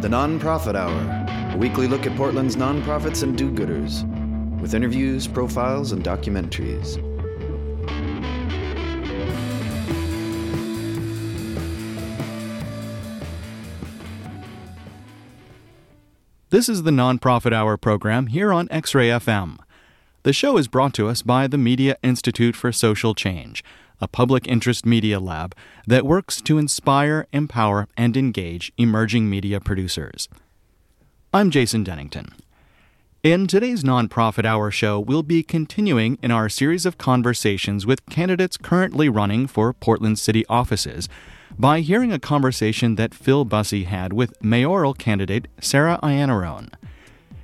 The Nonprofit Hour, a weekly look at Portland's nonprofits and do gooders, with interviews, profiles, and documentaries. This is the Nonprofit Hour program here on X Ray FM. The show is brought to us by the Media Institute for Social Change, a public interest media lab that works to inspire, empower, and engage emerging media producers. I'm Jason Dennington. In today's Nonprofit Hour show, we'll be continuing in our series of conversations with candidates currently running for Portland City offices by hearing a conversation that Phil Bussey had with mayoral candidate Sarah Iannarone.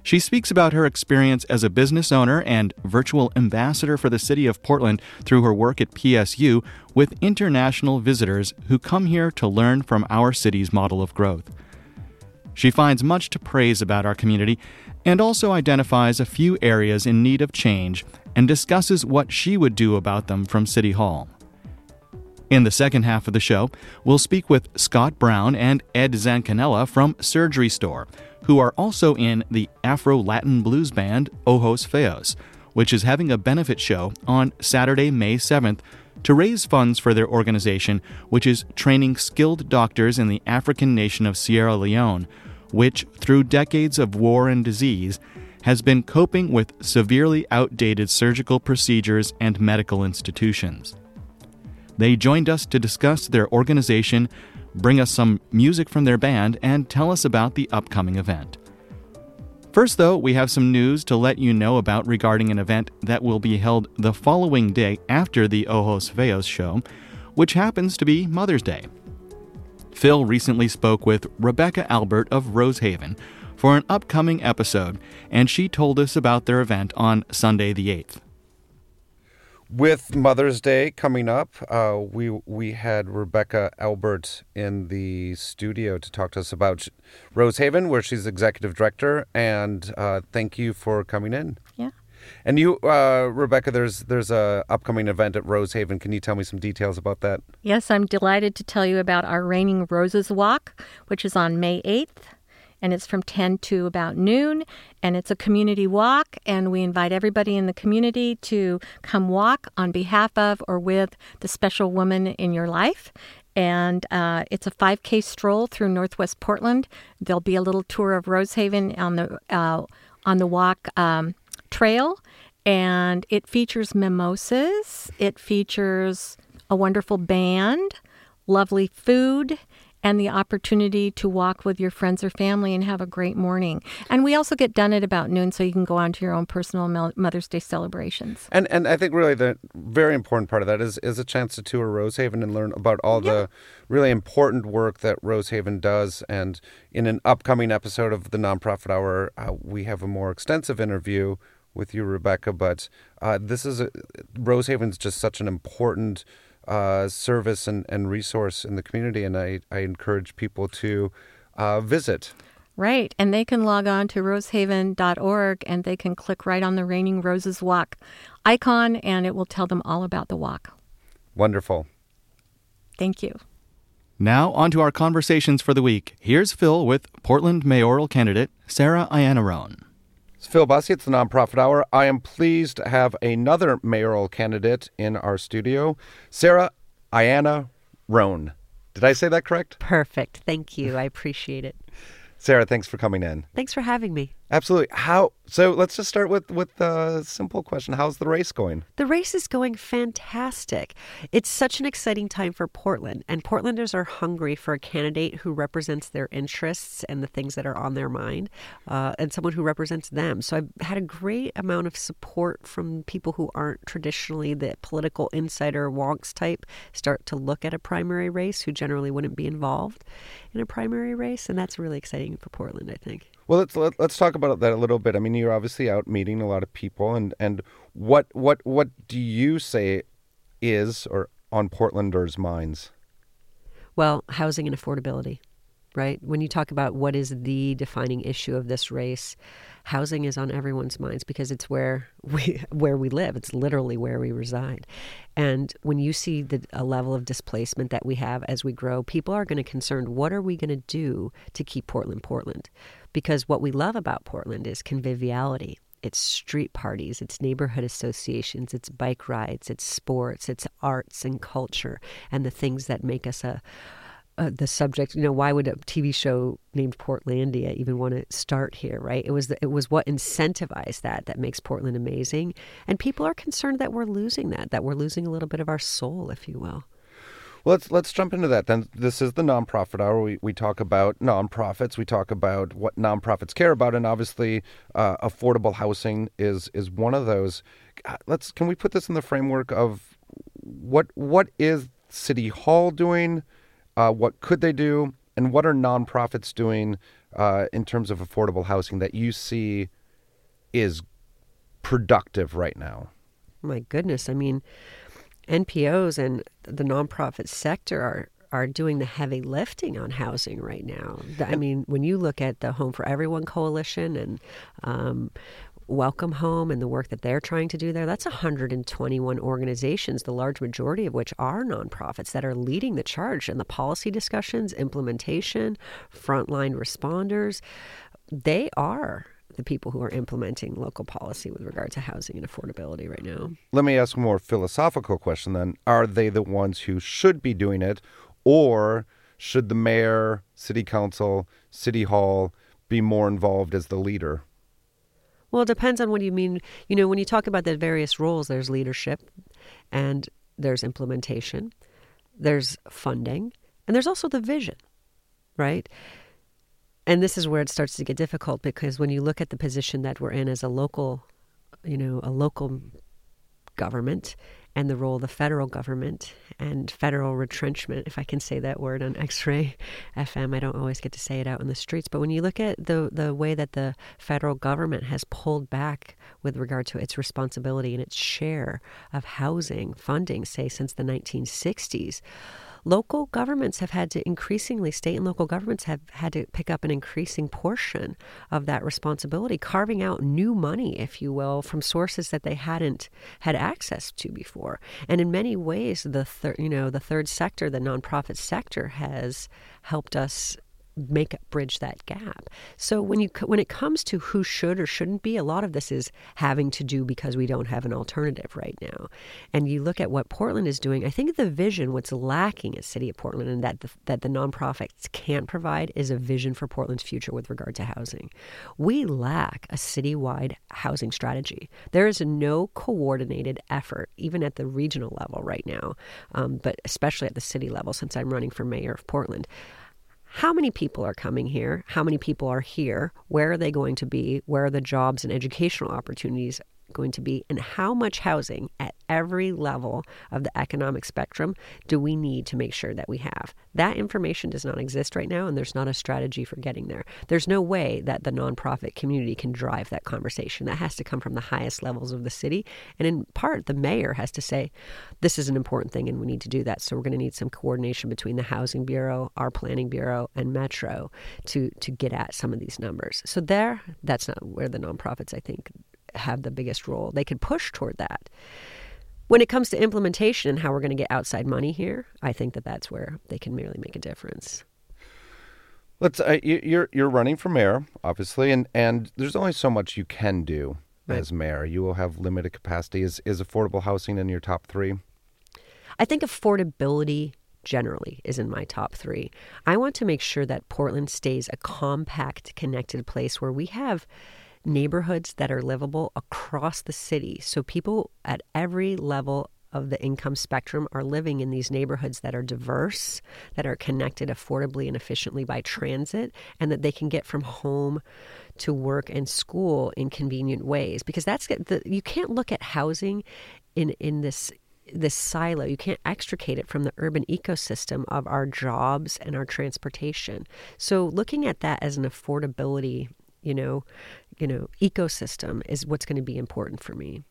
She speaks about her experience as a business owner and virtual ambassador for the city of Portland through her work at PSU with international visitors who come here to learn from our city's model of growth. She finds much to praise about our community and also identifies a few areas in need of change and discusses what she would do about them from City Hall. In the second half of the show, we'll speak with Scott Brown and Ed Zancanella from Surgery Store, who are also in the Afro Latin blues band Ojos Feos, which is having a benefit show on Saturday, May 7th to raise funds for their organization, which is training skilled doctors in the African nation of Sierra Leone, which, through decades of war and disease, has been coping with severely outdated surgical procedures and medical institutions. They joined us to discuss their organization, bring us some music from their band, and tell us about the upcoming event. First, though, we have some news to let you know about regarding an event that will be held the following day after the Ojos Feos show, which happens to be Mother's Day. Phil recently spoke with Rebecca Albert of Rosehaven for an upcoming episode, and she told us about their event on Sunday the 8th. With Mother's Day coming up, uh, we we had Rebecca Albert in the studio to talk to us about Rosehaven, where she's executive director. And uh, thank you for coming in. Yeah. And you, uh, Rebecca, there's there's a upcoming event at Rosehaven. Can you tell me some details about that? Yes, I'm delighted to tell you about our Raining Roses Walk, which is on May 8th and it's from 10 to about noon. And it's a community walk. And we invite everybody in the community to come walk on behalf of or with the special woman in your life. And uh, it's a 5k stroll through northwest portland. There'll be a little tour of rosehaven on the uh, on the walk um, trail. And it features mimosas. It features a wonderful band lovely food and the opportunity to walk with your friends or family and have a great morning. And we also get done at about noon so you can go on to your own personal Mother's Day celebrations. And and I think really the very important part of that is is a chance to tour Rosehaven and learn about all yeah. the really important work that Rosehaven does. And in an upcoming episode of the Nonprofit Hour, uh, we have a more extensive interview with you, Rebecca. But uh, this is a, Rosehaven's just such an important uh, service and, and resource in the community, and I, I encourage people to uh, visit. Right, and they can log on to rosehaven.org and they can click right on the Raining Roses Walk icon, and it will tell them all about the walk. Wonderful. Thank you. Now, on to our conversations for the week. Here's Phil with Portland mayoral candidate Sarah Iannarone. It's Phil Bussey. It's the Nonprofit Hour. I am pleased to have another mayoral candidate in our studio, Sarah Iana Roan. Did I say that correct? Perfect. Thank you. I appreciate it. Sarah, thanks for coming in. Thanks for having me. Absolutely. How? So let's just start with with a simple question. How's the race going? The race is going fantastic. It's such an exciting time for Portland, and Portlanders are hungry for a candidate who represents their interests and the things that are on their mind, uh, and someone who represents them. So I've had a great amount of support from people who aren't traditionally the political insider wonks type start to look at a primary race who generally wouldn't be involved in a primary race, and that's really exciting for Portland. I think. Well, let's let, us let us talk about that a little bit. I mean, you're obviously out meeting a lot of people, and and what what what do you say is or on Portlanders' minds? Well, housing and affordability. right? When you talk about what is the defining issue of this race, housing is on everyone's minds because it's where we where we live. It's literally where we reside. And when you see the a level of displacement that we have as we grow, people are going to concerned what are we going to do to keep Portland Portland? Because what we love about Portland is conviviality. It's street parties, it's neighborhood associations, it's bike rides, it's sports, it's arts and culture, and the things that make us a the subject. You know, why would a TV show named Portlandia even want to start here? Right? It was the, it was what incentivized that that makes Portland amazing, and people are concerned that we're losing that, that we're losing a little bit of our soul, if you will. Let's let's jump into that then. This is the nonprofit hour. We we talk about nonprofits. We talk about what nonprofits care about, and obviously, uh, affordable housing is is one of those. Uh, let's can we put this in the framework of what what is City Hall doing? Uh, what could they do, and what are nonprofits doing uh, in terms of affordable housing that you see is productive right now? My goodness, I mean, NPOs and the nonprofit sector are are doing the heavy lifting on housing right now. I mean, when you look at the Home for Everyone coalition and um, Welcome Home and the work that they're trying to do there, that's 121 organizations, the large majority of which are nonprofits that are leading the charge in the policy discussions, implementation, frontline responders. They are the people who are implementing local policy with regard to housing and affordability right now. Let me ask a more philosophical question then. Are they the ones who should be doing it, or should the mayor, city council, city hall be more involved as the leader? Well, it depends on what you mean. You know, when you talk about the various roles, there's leadership and there's implementation, there's funding, and there's also the vision, right? And this is where it starts to get difficult because when you look at the position that we're in as a local, you know, a local government and the role of the federal government and federal retrenchment, if I can say that word on X ray FM. I don't always get to say it out in the streets. But when you look at the, the way that the federal government has pulled back with regard to its responsibility and its share of housing funding, say, since the 1960s, local governments have had to increasingly, state and local governments have had to pick up an increasing portion of that responsibility, carving out new money, if you will, from sources that they hadn't had access to before. And in many ways, the third, you know, the third sector, the nonprofit sector, has helped us make bridge that gap. So when you when it comes to who should or shouldn't be, a lot of this is having to do because we don't have an alternative right now. And you look at what Portland is doing. I think the vision, what's lacking at City of Portland, and that the, that the nonprofits can't provide, is a vision for Portland's future with regard to housing. We lack a citywide housing strategy. There is no coordinated effort, even at the regional level right now, um, but especially at the city level, since I'm running for mayor of Portland how many people are coming here? How many people are here? Where are they going to be? Where are the jobs and educational opportunities going to be and how much housing at every level of the economic spectrum do we need to make sure that we have? That information does not exist right now and there's not a strategy for getting there. There's no way that the nonprofit community can drive that conversation. That has to come from the highest levels of the city. And in part the mayor has to say this is an important thing and we need to do that. So we're going to need some coordination between the housing bureau our planning bureau and metro to to get at some of these numbers. So there that's not where the nonprofits i think have the biggest role. They could push toward that. When it comes to implementation and how we're going to get outside money here, I think that that's where they can really make a difference. Let's. Uh, you're you're running for mayor, obviously, and and there's only so much you can do right. as mayor. You will have limited capacity. Is is affordable housing in your top three? I think affordability generally is in my top three. I want to make sure that Portland stays a compact, connected place where we have neighborhoods that are livable across the city. So people at every level of the income spectrum are living in these neighborhoods that are diverse, that are connected affordably and efficiently by transit, and that they can get from home to work and school in convenient ways. Because that's the you can't look at housing in in this this silo. You can't extricate it from the urban ecosystem of our jobs and our transportation. So looking at that as an affordability, you know, you know, ecosystem is what's going to be important for me.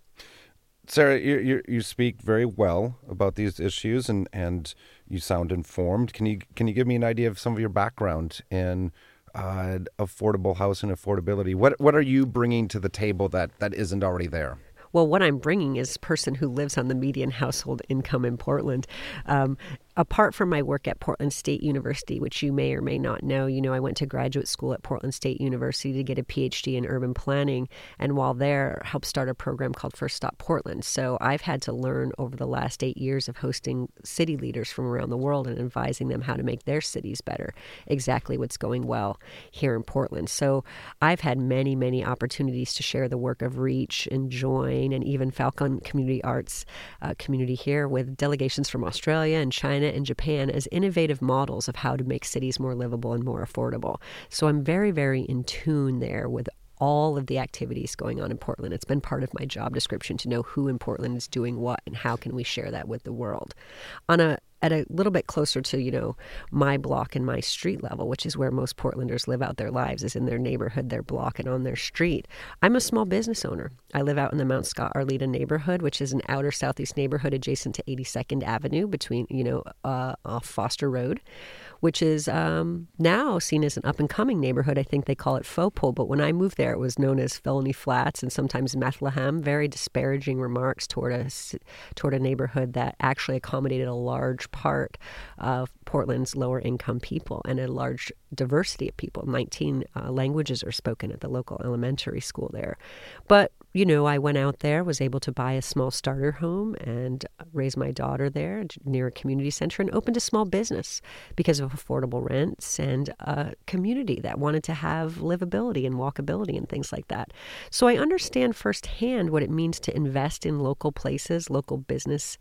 Sarah, you, you you speak very well about these issues, and, and you sound informed. Can you can you give me an idea of some of your background in uh, affordable housing affordability? What what are you bringing to the table that, that isn't already there? Well, what I'm bringing is person who lives on the median household income in Portland. Um, apart from my work at Portland State University, which you may or may not know, you know, I went to graduate school at Portland State University to get a PhD in urban planning. And while there, helped start a program called First Stop Portland. So I've had to learn over the last eight years of hosting city leaders from around the world and advising them how to make their cities better, exactly what's going well here in Portland. So I've had many, many opportunities to share the work of Reach and Join and even Falcon Community Arts uh, community here with delegations from Australia and China China and Japan as innovative models of how to make cities more livable and more affordable. So I'm very, very in tune there with all of the activities going on in Portland. It's been part of my job description to know who in Portland is doing what and how can we share that with the world. On a at a little bit closer to you know my block and my street level which is where most portlanders live out their lives is in their neighborhood their block and on their street i'm a small business owner i live out in the mount scott arleta neighborhood which is an outer southeast neighborhood adjacent to 82nd avenue between you know uh, off foster road which is um, now seen as an up and coming neighborhood. I think they call it Fopol, but when I moved there, it was known as Felony Flats and sometimes Methlehem. Very disparaging remarks toward a toward a neighborhood that actually accommodated a large part of Portland's lower income people and a large diversity of people. 19 uh, languages are spoken at the local elementary school there. But you know, I went out there, was able to buy a small starter home and raise my daughter there near a community center and opened a small business because of affordable rents and a community that wanted to have livability and walkability and things like that. So I understand firsthand what it means to invest in local places, local business,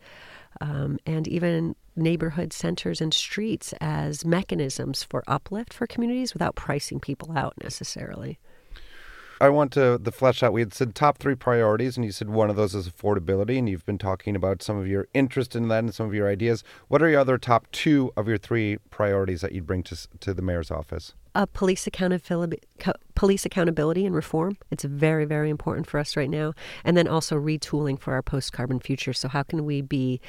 um, and even neighborhood centers and streets as mechanisms for uplift for communities without pricing people out necessarily. I want to the flesh out. We had said top three priorities, and you said one of those is affordability, and you've been talking about some of your interest in that and some of your ideas. What are your other top two of your three priorities that you'd bring to to the mayor's office? Police accountability, police accountability and reform. It's very, very important for us right now. And then also retooling for our post-carbon future. So how can we be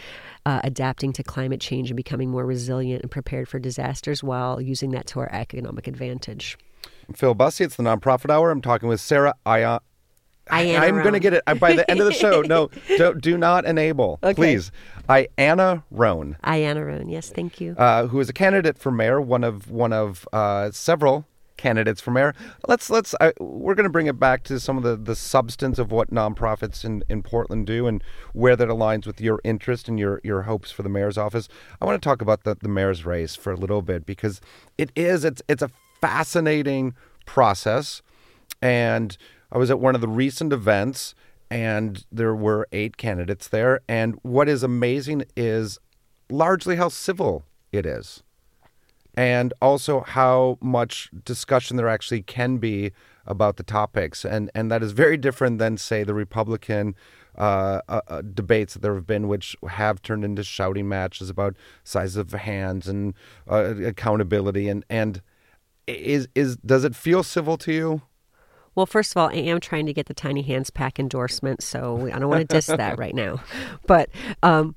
uh, adapting to climate change and becoming more resilient and prepared for disasters while using that to our economic advantage? Phil Bussey. It's the Nonprofit Hour. I'm talking with Sarah Aya. I'm going to get it by the end of the show. No, do, do not enable, okay. please. Iannarone. Iana Roan. Yes, thank you. Uh, who is a candidate for mayor, one of one of uh, several candidates for mayor. Let's let's uh, we're going to bring it back to some of the, the substance of what nonprofits in, in Portland do and where that aligns with your interest and your your hopes for the mayor's office. I want to talk about the, the mayor's race for a little bit because it is it's it's a fascinating process. And I was at one of the recent events, and there were eight candidates there. And what is amazing is largely how civil it is, and also how much discussion there actually can be about the topics. And, and that is very different than, say, the Republican. Uh, uh, uh, debates that there have been, which have turned into shouting matches about size of hands and uh, accountability, and and is is does it feel civil to you? Well, first of all, I am trying to get the Tiny Hands PAC endorsement, so I don't want to diss that right now. But um,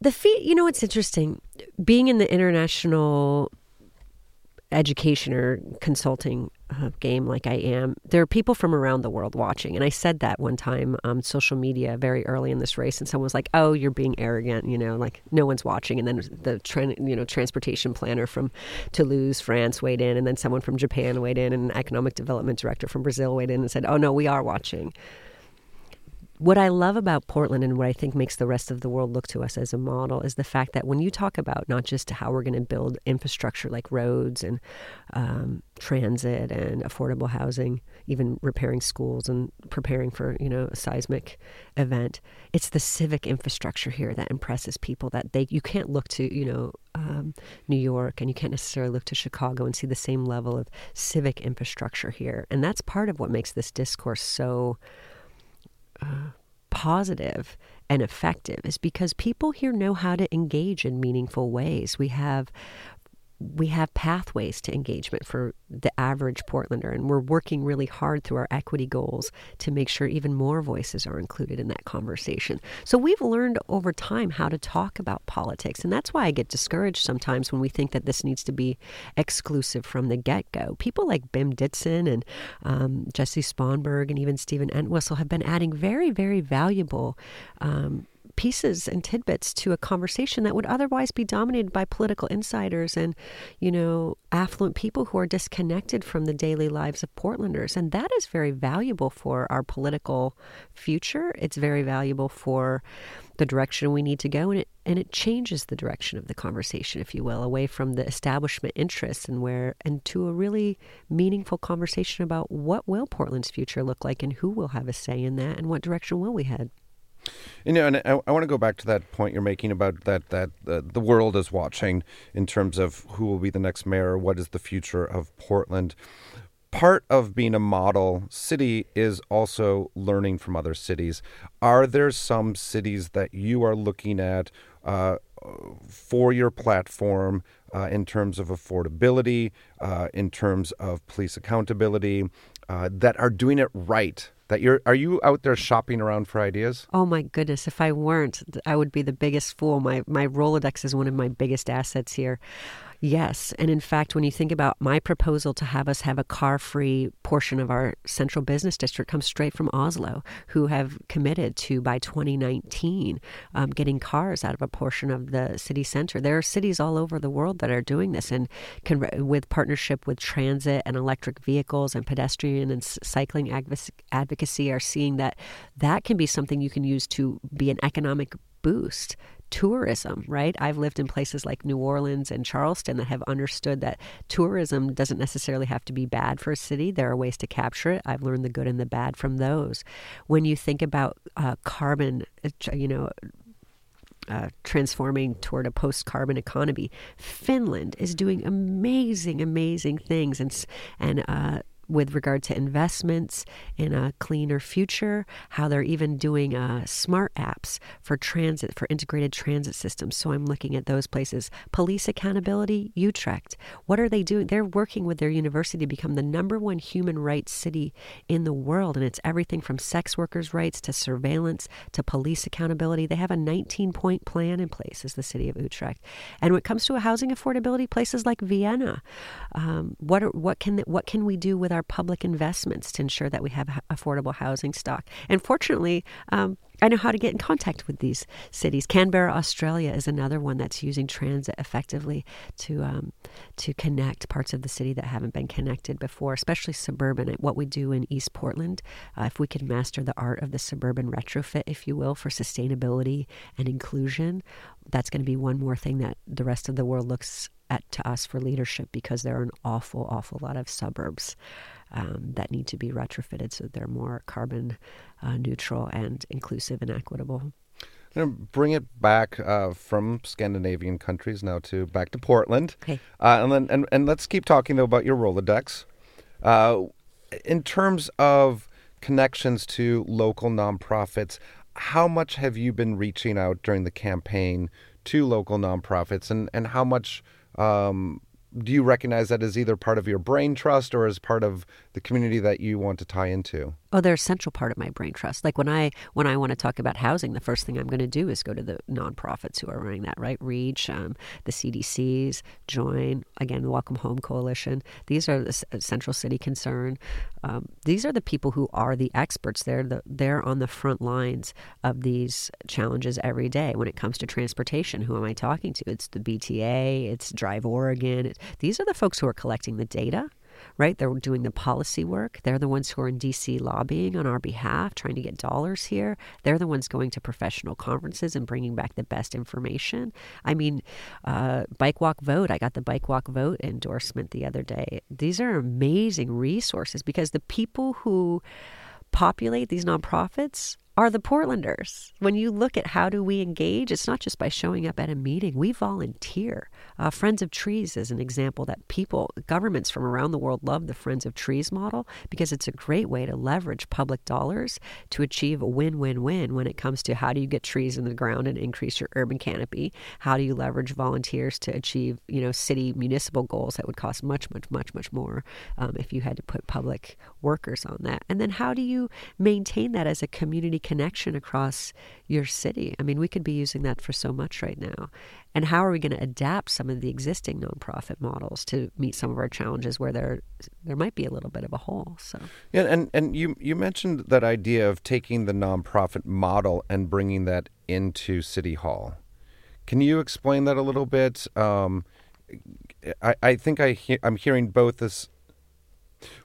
the feet, you know, what's interesting. Being in the international education or consulting uh, game like I am, there are people from around the world watching. And I said that one time on social media very early in this race, and someone was like, "Oh, you're being arrogant," you know, like no one's watching. And then the tra- you know transportation planner from Toulouse, France, weighed in, and then someone from Japan weighed in, and an economic development director from Brazil weighed in and said, "Oh no, we are watching." What I love about Portland and what I think makes the rest of the world look to us as a model is the fact that when you talk about not just how we're going to build infrastructure like roads and um, transit and affordable housing, even repairing schools and preparing for you know a seismic event, it's the civic infrastructure here that impresses people. That they you can't look to you know um, New York and you can't necessarily look to Chicago and see the same level of civic infrastructure here, and that's part of what makes this discourse so positive and effective is because people here know how to engage in meaningful ways. We have we have pathways to engagement for the average Portlander, and we're working really hard through our equity goals to make sure even more voices are included in that conversation. So we've learned over time how to talk about politics, and that's why I get discouraged sometimes when we think that this needs to be exclusive from the get go. People like Bim Ditson and um, Jesse Sponberg and even Stephen Entwistle have been adding very, very valuable um, pieces and tidbits to a conversation that would otherwise be dominated by political insiders and, you know, affluent people who are disconnected from the daily lives of Portlanders. And that is very valuable for our political future. It's very valuable for the direction we need to go and it and it changes the direction of the conversation if you will away from the establishment interests and where and to a really meaningful conversation about what will Portland's future look like and who will have a say in that and what direction will we head you know, and I, I, want to go back to that point you're making about that that uh, the world is watching in terms of who will be the next mayor, what is the future of Portland. Part of being a model city is also learning from other cities. Are there some cities that you are looking at uh, for your platform uh, in terms of affordability, uh, in terms of police accountability, uh, that are doing it right? that you're are you out there shopping around for ideas? Oh my goodness. If i weren't i would be the biggest fool. My my rolodex is one of my biggest assets here Yes. And in fact, when you think about my proposal to have us have a car free portion of our central business district comes straight from Oslo, who have committed to by 2019 um, getting cars out of a portion of the city center. There are cities all over the world that are doing this and can, with partnership with transit and electric vehicles and pedestrian and cycling advocacy are seeing that that can be something you can use to be an economic boost tourism, right? I've lived in places like New Orleans and Charleston that have understood that tourism doesn't necessarily have to be bad for a city. There are ways to capture it. I've learned the good and the bad from those. When you think about uh, carbon, uh, you know, uh, transforming toward a post carbon economy. Finland is doing amazing, amazing things, and and uh, with regard to investments in a cleaner future, how they're even doing uh, smart apps for transit, for integrated transit systems. So I'm looking at those places. Police accountability, Utrecht. What are they doing? They're working with their university to become the number one human rights city in the world. And it's everything from sex workers' rights to surveillance to police accountability. They have a 19 point plan in place as the city of Utrecht. And when it comes to a housing affordability, places like Vienna, um, what, are, what, can, what can we do with our public investments to ensure that we have affordable housing stock. And fortunately, um, I know how to get in contact with these cities. Canberra, Australia, is another one that's using transit effectively to um, to connect parts of the city that haven't been connected before, especially suburban. What we do in East Portland, uh, if we can master the art of the suburban retrofit, if you will, for sustainability and inclusion, that's going to be one more thing that the rest of the world looks at to us for leadership because there are an awful, awful lot of suburbs um, that need to be retrofitted so they're more carbon uh, neutral and inclusive and equitable. bring it back uh, from Scandinavian countries now to back to Portland. Okay. Uh, and then and, and let's keep talking though about your Rolodex. Uh, in terms of connections to local nonprofits, how much have you been reaching out during the campaign to local nonprofits, and and how much um, do you recognize that as either part of your brain trust or as part of the community that you want to tie into? Oh, they're a central part of my brain trust. Like when I when I want to talk about housing, the first thing I'm going to do is go to the nonprofits who are running that, right? Reach, um, the CDCs, Join, again, the Welcome Home Coalition. These are the Central City Concern. Um, these are the people who are the experts. They're the, they're on the front lines of these challenges every day. When it comes to transportation, who am I talking to? It's the BTA. It's Drive Oregon. These are the folks who are collecting the data right? They're doing the policy work. They're the ones who are in DC lobbying on our behalf, trying to get dollars here. They're the ones going to professional conferences and bringing back the best information. I mean, uh, Bike Walk Vote, I got the Bike Walk Vote endorsement the other day. These are amazing resources because the people who populate these nonprofits are the Portlanders. When you look at how do we engage, it's not just by showing up at a meeting. We volunteer. Uh, Friends of Trees is an example that people, governments from around the world love the Friends of Trees model because it's a great way to leverage public dollars to achieve a win-win-win when it comes to how do you get trees in the ground and increase your urban canopy? How do you leverage volunteers to achieve, you know, city municipal goals that would cost much, much, much, much more um, if you had to put public workers on that? And then how do you maintain that as a community connection across your city. I mean, we could be using that for so much right now. And how are we going to adapt some of the existing nonprofit models to meet some of our challenges where there there might be a little bit of a hole? So yeah, and and you you mentioned that idea of taking the nonprofit model and bringing that into City Hall. Can you explain that a little bit? Um, I, I think I he- I'm hearing both this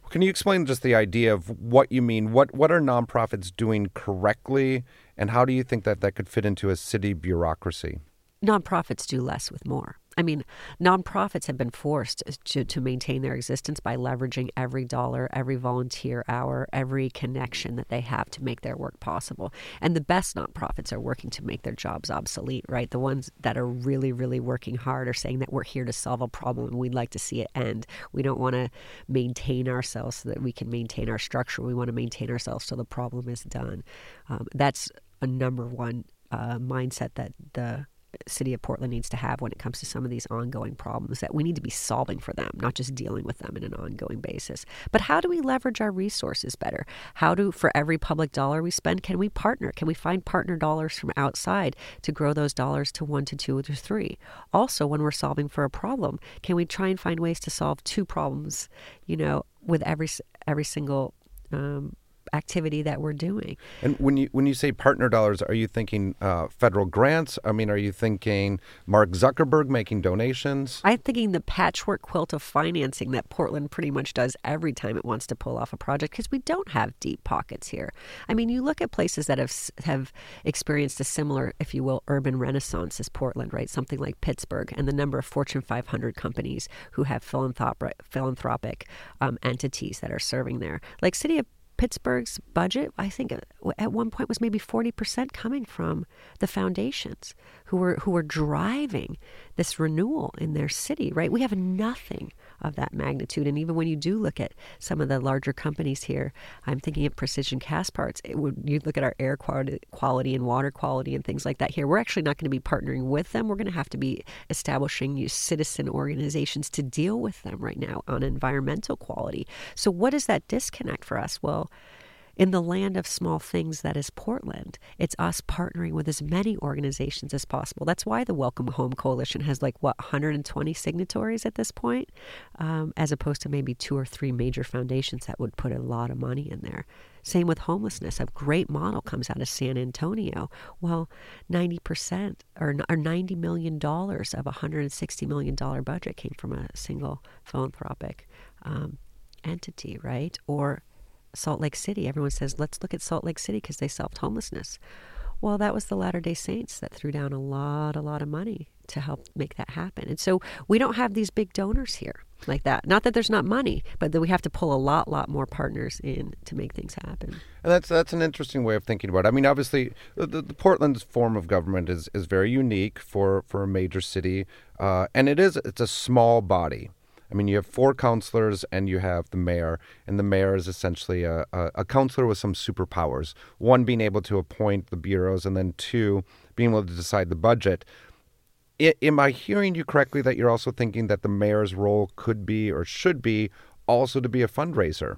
can you explain just the idea of what you mean? What what are nonprofits doing correctly, and how do you think that that could fit into a city bureaucracy? Nonprofits do less with more. I mean, nonprofits have been forced to, to maintain their existence by leveraging every dollar, every volunteer hour, every connection that they have to make their work possible. And the best nonprofits are working to make their jobs obsolete, right? The ones that are really, really working hard are saying that we're here to solve a problem and we'd like to see it end. We don't want to maintain ourselves so that we can maintain our structure. We want to maintain ourselves so the problem is done. Um, that's a number one uh, mindset that the city of Portland needs to have when it comes to some of these ongoing problems that we need to be solving for them, not just dealing with them in an ongoing basis. But how do we leverage our resources better? How do, for every public dollar we spend, can we partner? Can we find partner dollars from outside to grow those dollars to one to two to three? Also, when we're solving for a problem, can we try and find ways to solve two problems, you know, with every every single um, activity that we're doing. And when you when you say partner dollars, are you thinking uh, federal grants? I mean, are you thinking Mark Zuckerberg making donations? I'm thinking the patchwork quilt of financing that Portland pretty much does every time it wants to pull off a project because we don't have deep pockets here. I mean, you look at places that have have experienced a similar, if you will, urban renaissance as Portland, right? Something like Pittsburgh, and the number of Fortune 500 companies who have philanthropic philanthropic um, entities that are serving there. Like City of Pittsburgh's budget, I think uh, at one point was maybe 40% coming from the foundations who were who were driving this renewal in their city, right? We have nothing of that magnitude. And even when you do look at some of the larger companies here, I'm thinking of Precision Castparts. It would you look at our air quality, quality and water quality and things like that here. We're actually not going to be partnering with them. We're going to have to be establishing new citizen organizations to deal with them right now on environmental quality. So what is that disconnect for us? Well, in the land of small things that is Portland. It's us partnering with as many organizations as possible. That's why the Welcome Home Coalition has like, what, 120 signatories at this point, um, as opposed to maybe two or three major foundations that would put a lot of money in there. Same with homelessness. A great model comes out of San Antonio. Well, 90% or, or $90 million of a $160 million budget came from a single philanthropic um, entity, right? Or Salt Lake City. Everyone says, let's look at Salt Lake City because they solved homelessness. Well, that was the Latter day Saints that threw down a lot, a lot of money to help make that happen. And so we don't have these big donors here like that. Not that there's not money, but that we have to pull a lot, lot more partners in to make things happen. And that's that's an interesting way of thinking about it. I mean, obviously, the, the Portland's form of government is, is very unique for, for a major city, uh, and it is it's a small body. I mean, you have four councilors and you have the mayor, and the mayor is essentially a, a, a councilor with some superpowers. One being able to appoint the bureaus, and then two being able to decide the budget. I, am I hearing you correctly that you're also thinking that the mayor's role could be or should be also to be a fundraiser?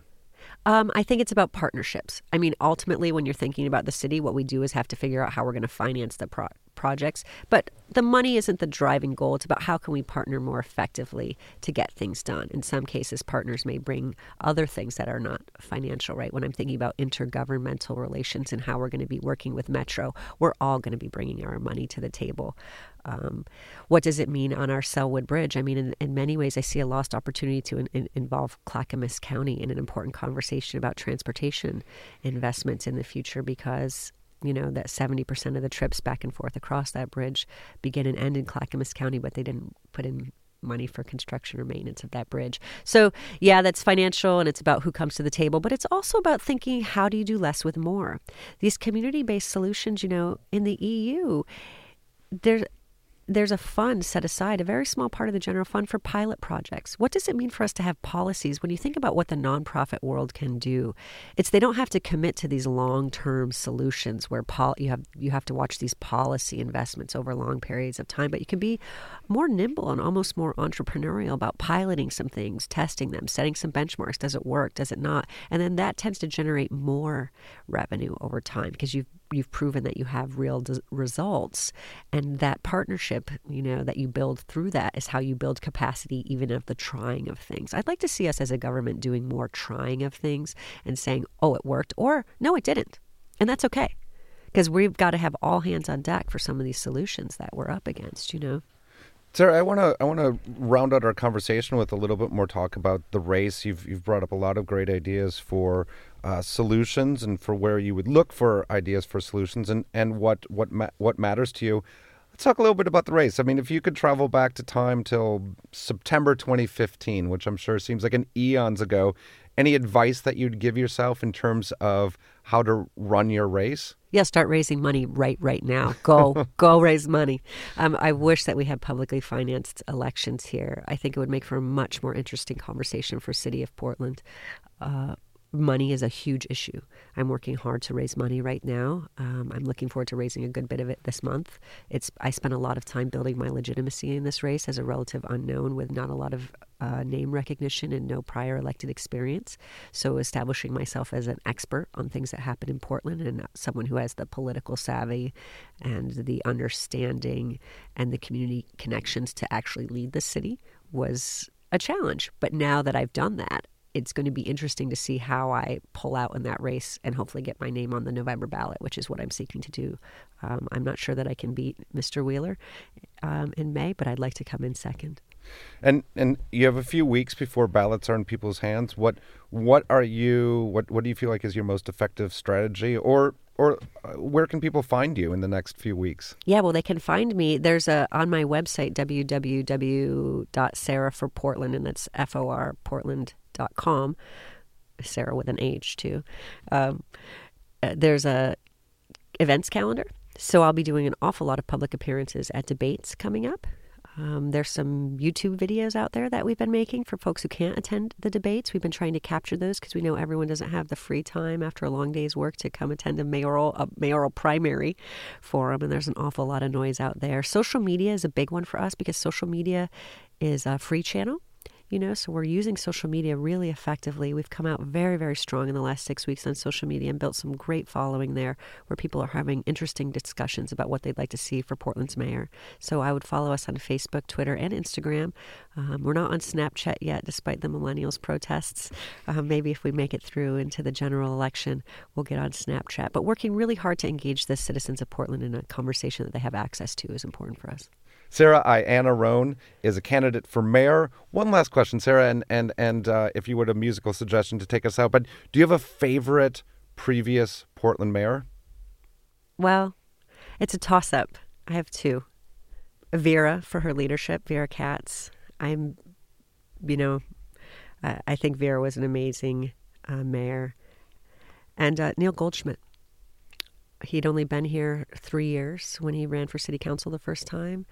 Um, I think it's about partnerships. I mean, ultimately, when you're thinking about the city, what we do is have to figure out how we're going to finance the pro- projects. But the money isn't the driving goal. It's about how can we partner more effectively to get things done. In some cases, partners may bring other things that are not financial, right? When I'm thinking about intergovernmental relations and how we're going to be working with Metro, we're all going to be bringing our money to the table. Um, what does it mean on our Sellwood Bridge? I mean, in, in many ways, I see a lost opportunity to in, in, involve Clackamas County in an important conversation about transportation investments in the future because you know that 70% of the trips back and forth across that bridge begin and end in Clackamas County, but they didn't put in money for construction or maintenance of that bridge. So, yeah, that's financial and it's about who comes to the table, but it's also about thinking how do you do less with more? These community based solutions, you know, in the EU, there's there's a fund set aside, a very small part of the general fund for pilot projects. What does it mean for us to have policies? When you think about what the nonprofit world can do, it's they don't have to commit to these long-term solutions where pol- you have you have to watch these policy investments over long periods of time, but you can be more nimble and almost more entrepreneurial about piloting some things, testing them, setting some benchmarks. Does it work? Does it not? And then that tends to generate more revenue over time because you've you've proven that you have real des- results. And that partnership you know that you build through that is how you build capacity even of the trying of things. I'd like to see us as a government doing more trying of things and saying oh it worked or no it didn't. And that's okay because we've got to have all hands on deck for some of these solutions that we're up against you know? Sarah, I want to I want to round out our conversation with a little bit more talk about the race. You've you've brought up a lot of great ideas for uh, solutions and for where you would look for ideas for solutions and and what what ma- what matters to you. Let's talk a little bit about the race. I mean, if you could travel back to time till September 2015, which I'm sure seems like an eons ago, any advice that you'd give yourself in terms of how to run your race? Yeah, start raising money right right now. Go go raise money. Um, I wish that we had publicly financed elections here. I think it would make for a much more interesting conversation for City of Portland. Uh, money is a huge issue. I'm working hard to raise money right now. Um, I'm looking forward to raising a good bit of it this month. It's I spent a lot of time building my legitimacy in this race as a relative unknown with not a lot of uh, name recognition and no prior elected experience. So establishing myself as an expert on things that happen in Portland and someone who has the political savvy and the understanding and the community connections to actually lead the city was a challenge. But now that I've done that, it's going to be interesting to see how I pull out in that race and hopefully get my name on the November ballot, which is what I'm seeking to do. Um, I'm not sure that I can beat Mr. Wheeler um, in May, but I'd like to come in second. And and you have a few weeks before ballots are in people's hands. What what are you what what do you feel like is your most effective strategy or or uh, where can people find you in the next few weeks? Yeah, well, they can find me. There's a on my website www.sarahforportland, and that's F O R Portland.com. Sarah with an H too. Um, uh, there's a events calendar, so I'll be doing an awful lot of public appearances at debates coming up. Um, there's some YouTube videos out there that we've been making for folks who can't attend the debates. We've been trying to capture those because we know everyone doesn't have the free time after a long day's work to come attend a mayoral a mayoral primary forum, and there's an awful lot of noise out there. Social media is a big one for us because social media is a free channel you know so we're using social media really effectively. We've come out very very strong in the last six weeks on social media and built some great following there where people are having interesting discussions about what they'd like to see for portland's mayor. So i would follow us on facebook twitter and instagram. Um, we're not on snapchat yet despite the millennials protests. Um, maybe if we make it through into the general election we'll get on snapchat. But working really hard to engage the citizens of portland in a conversation that they have access to is important for us Sarah Iannarone is a candidate for mayor. One last question, Sarah, and and and uh, if you would a musical suggestion to take us out, but do you have a favorite previous Portland mayor? Well, it's a toss up. I have two. Vera for her leadership, Vera Katz. I'm, you know, I, I think Vera was an amazing uh, mayor. And uh, Neil Goldschmidt. He'd only been here three years when he ran for city council the first time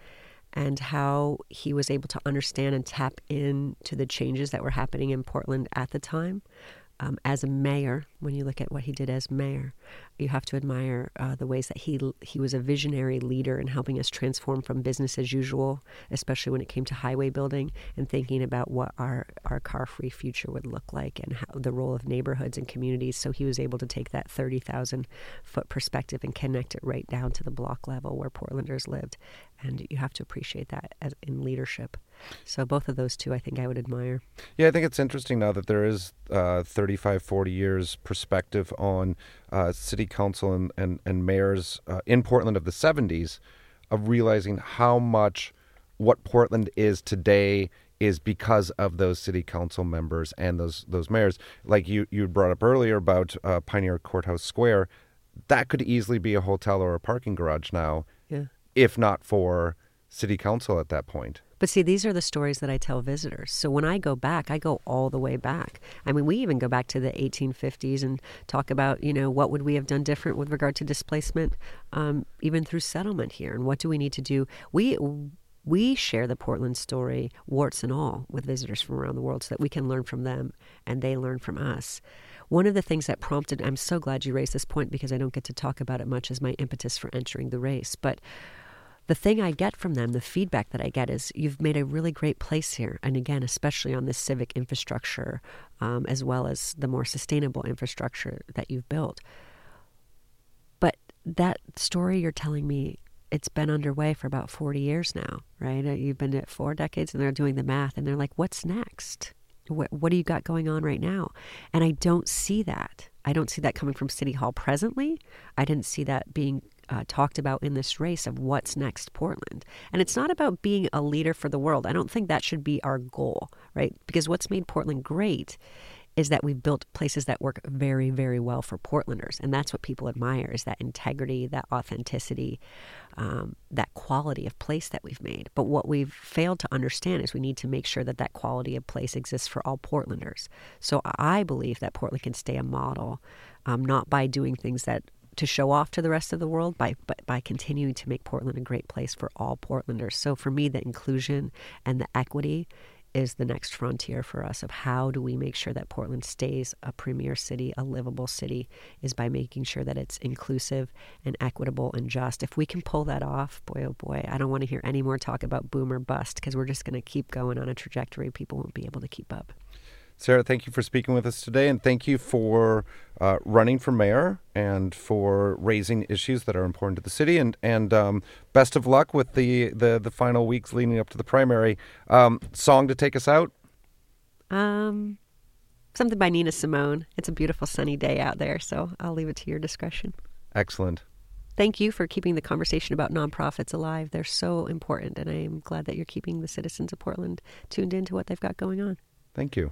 and how he was able to understand and tap into the changes that were happening in Portland at the time. Um, as a mayor, when you look at what he did as mayor, you have to admire uh, the ways that he he was a visionary leader in helping us transform from business as usual, especially when it came to highway building and thinking about what our our car free future would look like and how the role of neighborhoods and communities. So he was able to take that thirty thousand foot perspective and connect it right down to the block level where Portlanders lived, and you have to appreciate that as, in leadership. So both of those two, I think I would admire. Yeah, I think it's interesting now that there is uh, 35, 40 years perspective on uh, city council and, and, and mayors uh, in Portland of the 70s of realizing how much what Portland is today is because of those city council members and those those mayors. Like you, you brought up earlier about uh, Pioneer Courthouse Square, that could easily be a hotel or a parking garage now, Yeah. if not for city council at that point. But see, these are the stories that I tell visitors. So when I go back, I go all the way back. I mean, we even go back to the 1850s and talk about, you know, what would we have done different with regard to displacement, um, even through settlement here, and what do we need to do? We we share the Portland story, warts and all, with visitors from around the world so that we can learn from them and they learn from us. One of the things that prompted, I'm so glad you raised this point because I don't get to talk about it much, is my impetus for entering the race, but the thing I get from them, the feedback that I get is you've made a really great place here. And again, especially on this civic infrastructure, um, as well as the more sustainable infrastructure that you've built. But that story you're telling me, it's been underway for about 40 years now, right? Uh, you've been at four decades and they're doing the math and they're like, what's next? What, what do you got going on right now? And I don't see that. I don't see that coming from City Hall presently. I didn't see that being uh, talked about in this race of what's next Portland. And it's not about being a leader for the world. I don't think that should be our goal, right? Because what's made Portland great is that we've built places that work very, very well for Portlanders. And that's what people admire is that integrity, that authenticity, um, that quality of place that we've made. But what we've failed to understand is we need to make sure that that quality of place exists for all Portlanders. So I believe that Portland can stay a model, um, not by doing things that to show off to the rest of the world by by continuing to make Portland a great place for all Portlanders. So for me, the inclusion and the equity is the next frontier for us of how do we make sure that Portland stays a premier city, a livable city, is by making sure that it's inclusive and equitable and just. If we can pull that off, boy oh boy, I don't want to hear any more talk about boom or bust because we're just going to keep going on a trajectory people won't be able to keep up. Sarah, thank you for speaking with us today, and thank you for uh, running for mayor and for raising issues that are important to the city. And and um, best of luck with the, the the final weeks leading up to the primary. Um, song to take us out. Um, something by Nina Simone. It's a beautiful sunny day out there, so I'll leave it to your discretion. Excellent. Thank you for keeping the conversation about nonprofits alive. They're so important, and I am glad that you're keeping the citizens of Portland tuned into what they've got going on. Thank you.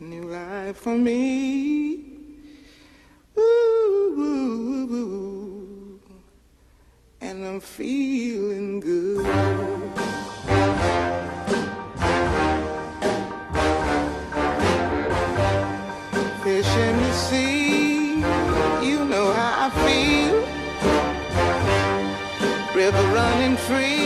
new life for me. Ooh, ooh, ooh, and I'm feeling good. Fish in the sea, you know how I feel. River running free,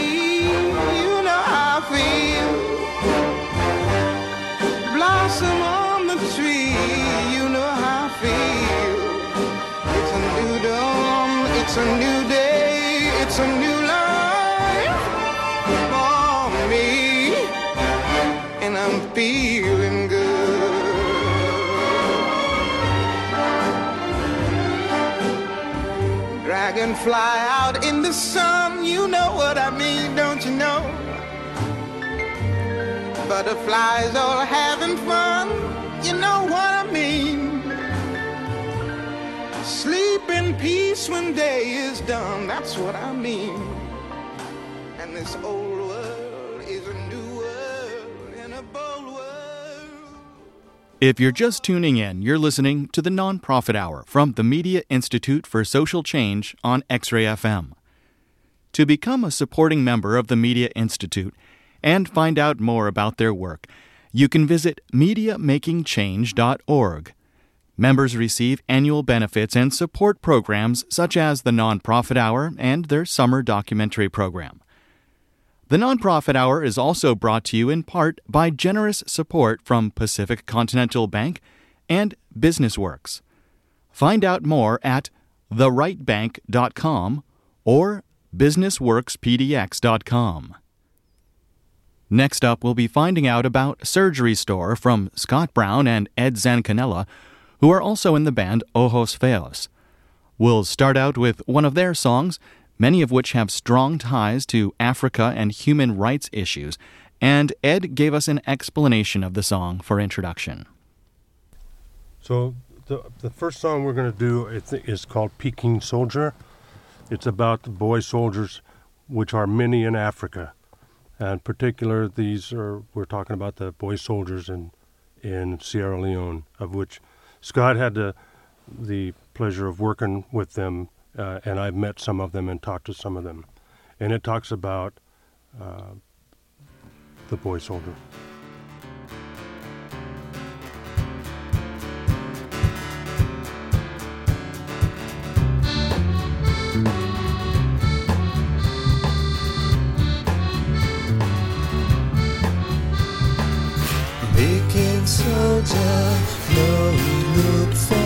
Dragonfly out in the sun, you know what I mean, don't you know? Butterflies all having fun you know what I mean. Sleep in peace when day is done, that's what I mean. And this old If you're just tuning in, you're listening to the Nonprofit Hour from the Media Institute for Social Change on X Ray FM. To become a supporting member of the Media Institute and find out more about their work, you can visit MediaMakingChange.org. Members receive annual benefits and support programs such as the Nonprofit Hour and their summer documentary program. The Nonprofit Hour is also brought to you in part by generous support from Pacific Continental Bank and BusinessWorks. Find out more at therightbank.com or businessworkspdx.com. Next up, we'll be finding out about Surge and Restore from Scott Brown and Ed Zancanella, who are also in the band Ojos Feos. We'll start out with one of their songs, many of which have strong ties to Africa and human rights issues, and Ed gave us an explanation of the song for introduction. So the the first song we're going to do is, is called Peking Soldier. It's about the boy soldiers, which are many in Africa, and particular these are we're talking about the boy soldiers in in Sierra Leone, of which Scott had the the pleasure of working with them, uh, and I've met some of them and talked to some of them, and it talks about uh, the boy soldier. Peking soldier, no, look for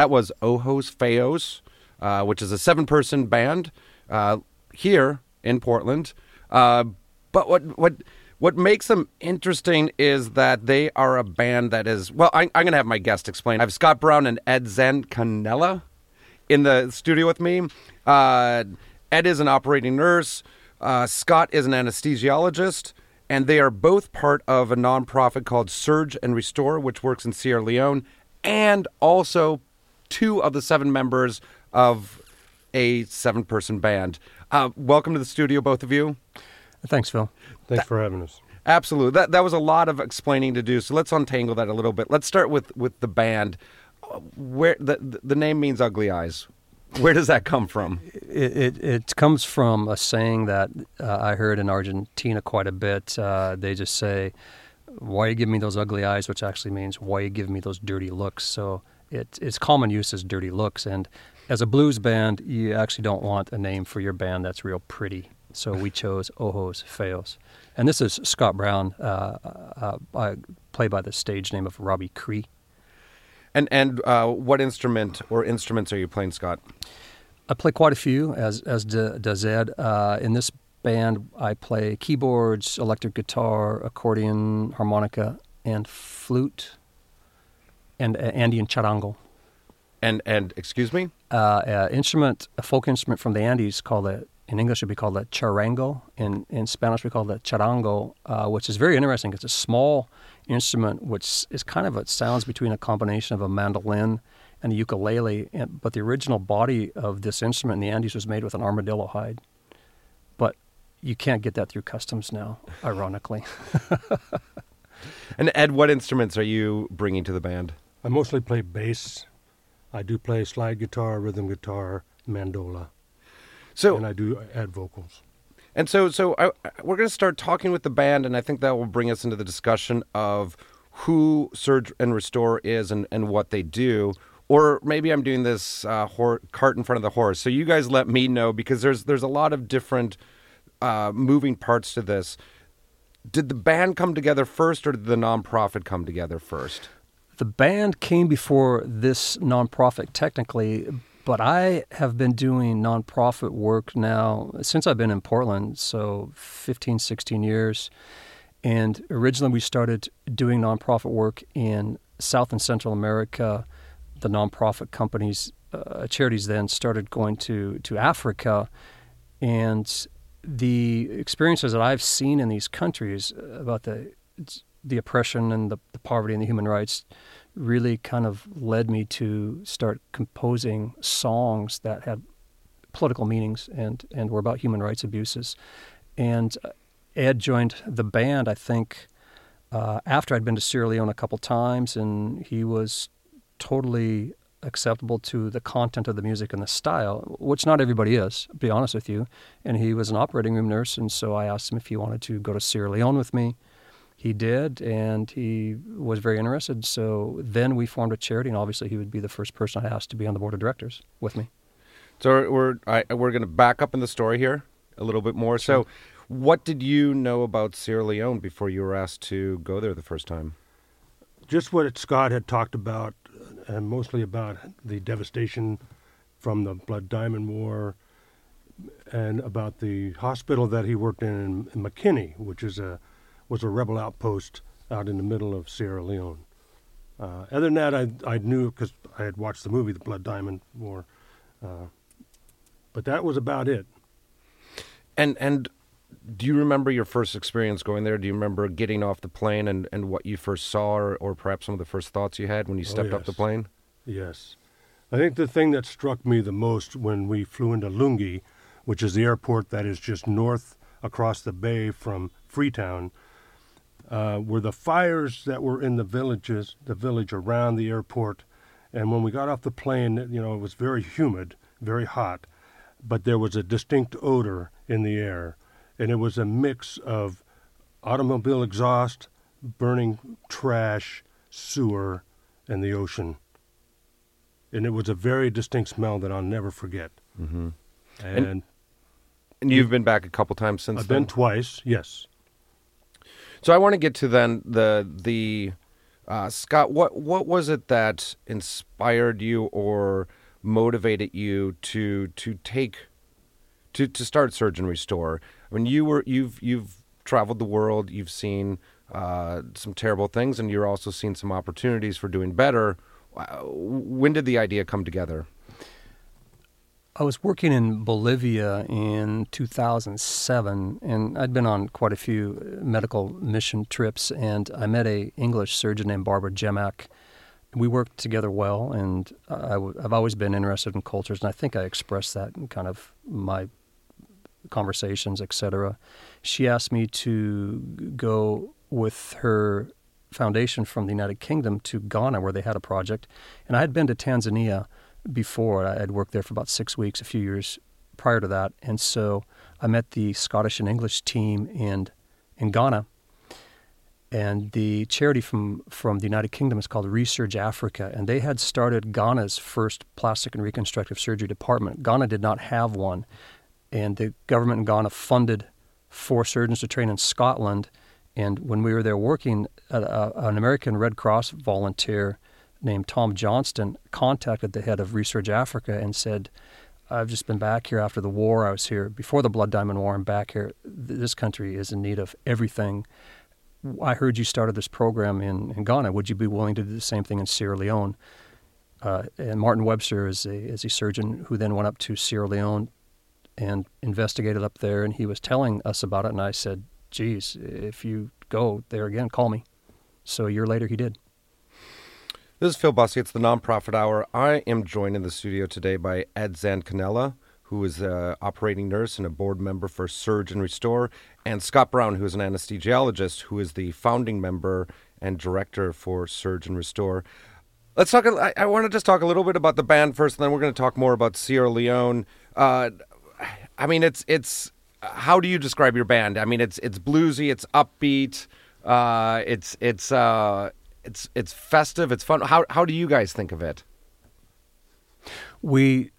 That was Ojos Feos, uh, which is a seven-person band uh, here in Portland. Uh, but what what what makes them interesting is that they are a band that is well. I, I'm going to have my guest explain. I have Scott Brown and Ed Zancanella in the studio with me. Uh, Ed is an operating nurse. Uh, Scott is an anesthesiologist, and they are both part of a nonprofit called Surge and Restore, which works in Sierra Leone, and also two of the seven members of a seven-person band. Uh, welcome to the studio, both of you. Thanks, Phil. Thanks for having us. Absolutely. That that was a lot of explaining to do. So let's untangle that a little bit. Let's start with with the band. Uh, Where the the name means ugly eyes. Where does that come from? It, it, it comes from a saying that uh, I heard in Argentina quite a bit. Uh, they just say, Why you give me those ugly eyes? Which actually means, Why you give me those dirty looks? So it, it's common use as dirty looks. And as a blues band, you actually don't want a name for your band that's real pretty. So we chose Ojos Feos. And this is Scott Brown, uh, uh, uh, played by the stage name of Robbie Cree. And and uh, what instrument or instruments are you playing, Scott? I play quite a few, as as does Ed. Uh, in this band, I play keyboards, electric guitar, accordion, harmonica, and flute, and uh, Andean charango. And and excuse me. Uh, uh, instrument, a folk instrument from the Andes, called it in English it would be called a charango. In in Spanish, we call it charango, uh, which is very interesting. It's a small instrument, which is kind of it sounds between a combination of a mandolin and a ukulele. And, but the original body of this instrument in the Andes was made with an armadillo hide. But you can't get that through customs now, ironically. And Ed, what instruments are you bringing to the band? I mostly play bass. I do play slide guitar, rhythm guitar, mandola, So and I do add vocals. And so, so I, we're going to start talking with the band, and I think that will bring us into the discussion of who Surge and Restore is and, and what they do. Or maybe I'm doing this uh, hor- cart in front of the horse. So you guys let me know because there's there's a lot of different uh, moving parts to this. Did the band come together first, or did the nonprofit come together first? The band came before this nonprofit, technically, but I have been doing nonprofit work now since I've been in Portland, so 15, 16 years. And originally, we started doing nonprofit work in South and Central America. The nonprofit companies, uh, charities then started going to, to Africa. And the experiences that I've seen in these countries about the the oppression and the, the poverty and the human rights really kind of led me to start composing songs that had political meanings and, and were about human rights abuses. And uh, Ed joined the band, I think, uh, after I'd been to Sierra Leone a couple times, and he was totally acceptable to the content of the music and the style, which not everybody is, to be honest with you. And he was an operating room nurse, and so I asked him if he wanted to go to Sierra Leone with me. He did, and he was very interested. So then we formed a charity, and obviously he would be the first person I asked to be on the board of directors with me. So we're we're, I, we're going to back up in the story here a little bit more. So, what did you know about Sierra Leone before you were asked to go there the first time? Just what Scott had talked about, uh, and mostly about the devastation from the Blood Diamond War, and about the hospital that he worked in in Makeni, which is a was a rebel outpost out in the middle of Sierra Leone. Uh, other than that, I I knew because I had watched the movie The Blood Diamond War, uh, but that was about it. And and do you remember your first experience going there? Do you remember getting off the plane and, and what you first saw, or, or perhaps some of the first thoughts you had when you Oh, stepped up the plane? Yes. I think the thing that struck me the most when we flew into Lungi, which is the airport that is just north across the bay from Freetown, uh, were the fires that were in the villages, the village around the airport. And when we got off the plane, you know, it was very humid, very hot, but there was a distinct odor in the air. And it was a mix of automobile exhaust, burning trash, sewer, and the ocean and it was a very distinct smell that I'll never forget. Mm-hmm. And, And And you've been back a couple times since I've then. been twice. Yes, So I want to get to then the the Uh, Scott, what what was it that inspired you or motivated you to to take to to start Surge and Restore? I mean, you were you've you've traveled the world, you've seen uh, some terrible things, and you're also seen some opportunities for doing better. When did the idea come together? I was working in Bolivia in 2007, and I'd been on quite a few uh, medical mission trips, and I met a English surgeon named Barbara Jemec. We worked together well, and I, have always been interested in cultures, and I think I expressed that in kind of my conversations, etc. She asked me to go with her foundation from the United Kingdom to Ghana, where they had a project, and I had been to Tanzania before. I had worked there for about six weeks, a few years prior to that, and so I met the Scottish and English team in in Ghana. And the charity from, from the United Kingdom is called ReSurge Africa, and they had started Ghana's first plastic and reconstructive surgery department. Ghana did not have one, and the government in Ghana funded four surgeons to train in Scotland. And when we were there working, uh, uh, an American Red Cross volunteer named Tom Johnston contacted the head of ReSurge Africa and said, I've just been back here after the war. I was here before the Blood Diamond War. I'm back here. This country is in need of everything. I heard you started this program in, in Ghana. Would you be willing to do the same thing in Sierra Leone? Uh, and Martin Webster is a, is a surgeon who then went up to Sierra Leone and investigated up there, and he was telling us about it. And I said, geez, if you go there again, call me. So a year later, he did. This is Phil Bussey. It's the Nonprofit Hour. I am joined in the studio today by Ed Zancanella, who is an operating nurse and a board member for Surge and Restore, and Scott Brown, who is an anesthesiologist, who is the founding member and director for Surge and Restore. Let's talk. I, I want to just talk a little bit about the band first, and then we're going to talk more about Sierra Leone. Uh, I mean, it's it's. How do you describe your band? I mean, it's it's bluesy, it's upbeat, uh, it's it's uh, it's it's festive, it's fun. How how do you guys think of it? We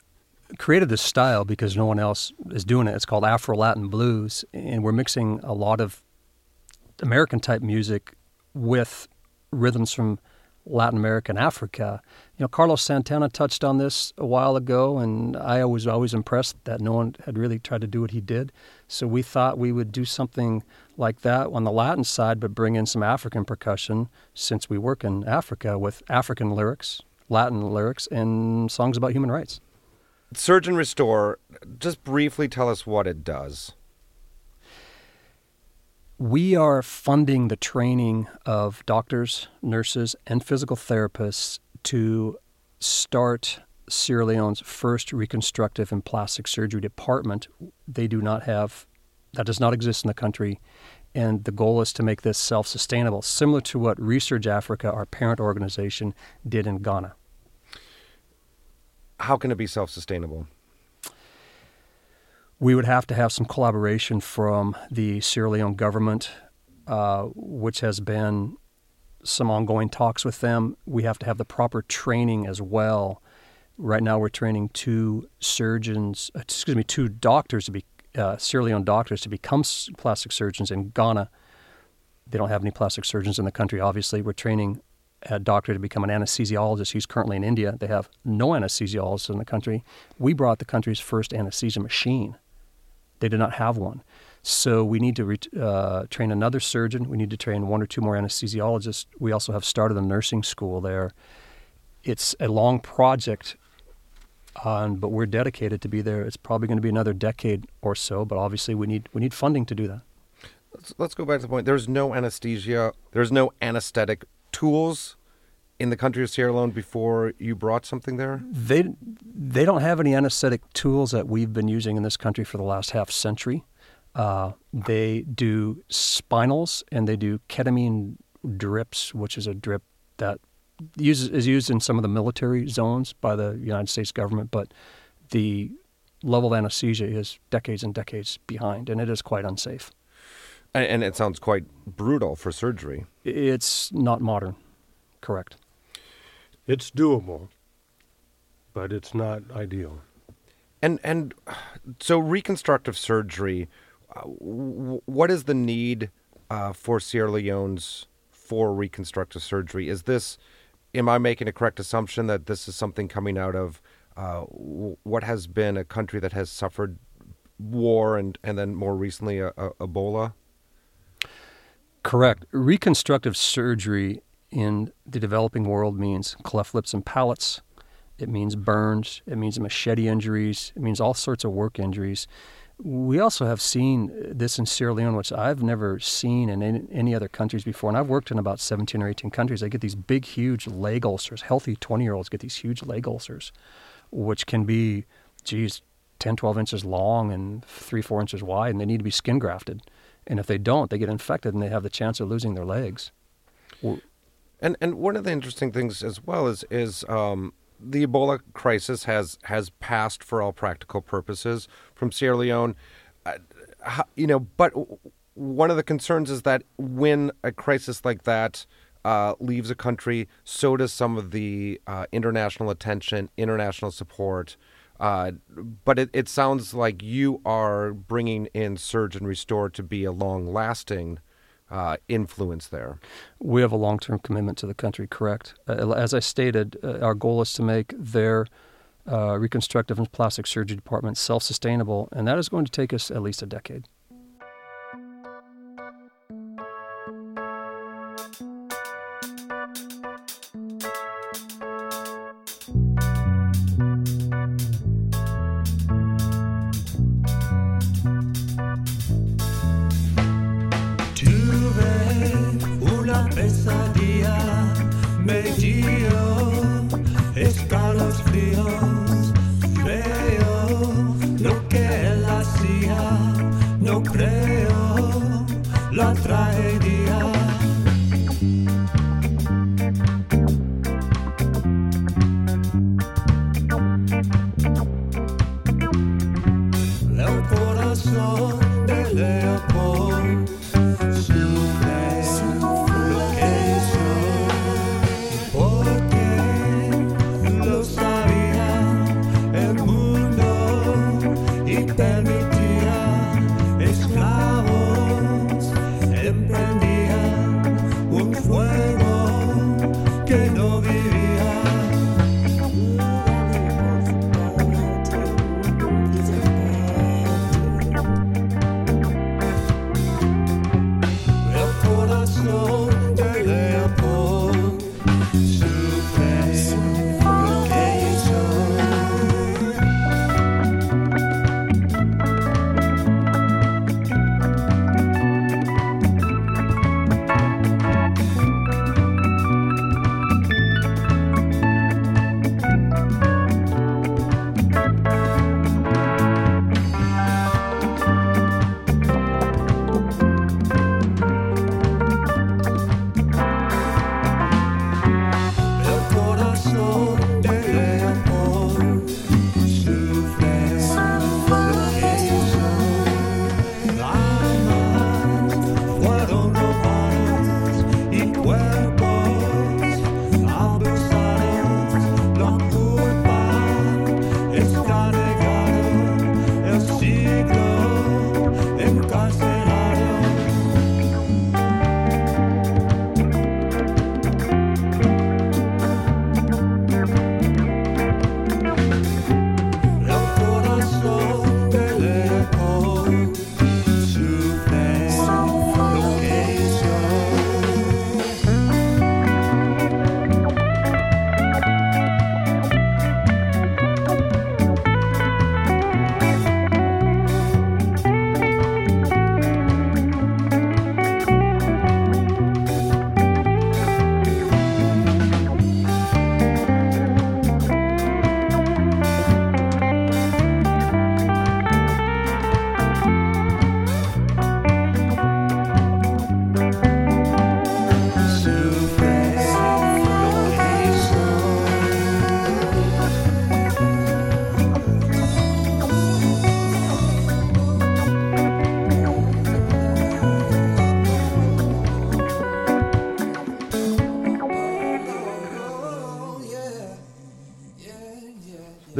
created this style because no one else is doing it. It's called Afro Latin blues, and we're mixing a lot of American type music with rhythms from Latin America and Africa. You know, Carlos Santana touched on this a while ago, and I was always impressed that no one had really tried to do what he did. So we thought we would do something like that on the Latin side, but bring in some African percussion since we work in Africa with African lyrics, Latin lyrics, and songs about human rights. Surge and Restore, just briefly tell us what it does. We are funding the training of doctors, nurses, and physical therapists to start Sierra Leone's first reconstructive and plastic surgery department. They do not have, that does not exist in the country. And the goal is to make this self sustainable, similar to what ReSurge Africa, our parent organization, did in Ghana. How can it be self sustainable? We would have to have some collaboration from the Sierra Leone government, uh, which has been some ongoing talks with them. We have to have the proper training as well. Right now, we're training two surgeons, excuse me, two doctors to be uh, Sierra Leone doctors to become plastic surgeons in Ghana. They don't have any plastic surgeons in the country. Obviously, we're training a doctor to become an anesthesiologist. He's currently in India. They have no anesthesiologists in the country. We brought the country's first anesthesia machine. They did not have one. So we need to re- uh, train another surgeon. We need to train one or two more anesthesiologists. We also have started a nursing school there. It's a long project, um, but we're dedicated to be there. It's probably going to be another decade or so, but obviously we need we need funding to do that. Let's, let's go back to the point. There's no anesthesia. There's no anesthetic tools in the country of Sierra Leone before you brought something there? They they don't have any anesthetic tools that we've been using in this country for the last half century. Uh, they do spinals and they do ketamine drips, which is a drip that uses is used in some of the military zones by the United States government, but the level of anesthesia is decades and decades behind, and it is quite unsafe. And, and it sounds quite brutal for surgery. It's not modern, correct. It's doable, but it's not ideal. And and so reconstructive surgery, uh, w- what is the need uh, for Sierra Leone's for reconstructive surgery. Is this, am I making a correct assumption that this is something coming out of uh, w- what has been a country that has suffered war and, and then more recently uh, uh, Ebola? Correct. Reconstructive surgery in the developing world means cleft lips and palates. It means burns. It means machete injuries. It means all sorts of work injuries. We also have seen this in Sierra Leone, which I've never seen in any, other countries before. And I've worked in about 17 or 18 countries. They get these big, huge leg ulcers. Healthy 20 year olds get these huge leg ulcers, which can be, geez, 10, 12 inches long and three, four inches wide, and they need to be skin grafted. And if they don't, they get infected and they have the chance of losing their legs. And and one of the interesting things as well is is um, the Ebola crisis has has passed for all practical purposes from Sierra Leone. Uh, you know, but one of the concerns is that when a crisis like that uh, leaves a country, so does some of the uh, international attention, international support. Uh, but it, it sounds like you are bringing in Surge and Restore to be a long lasting uh, influence there. We have a long term commitment to the country, correct? Uh, as I stated, uh, our goal is to make their uh, reconstructive and plastic surgery department self sustainable, and that is going to take us at least a decade.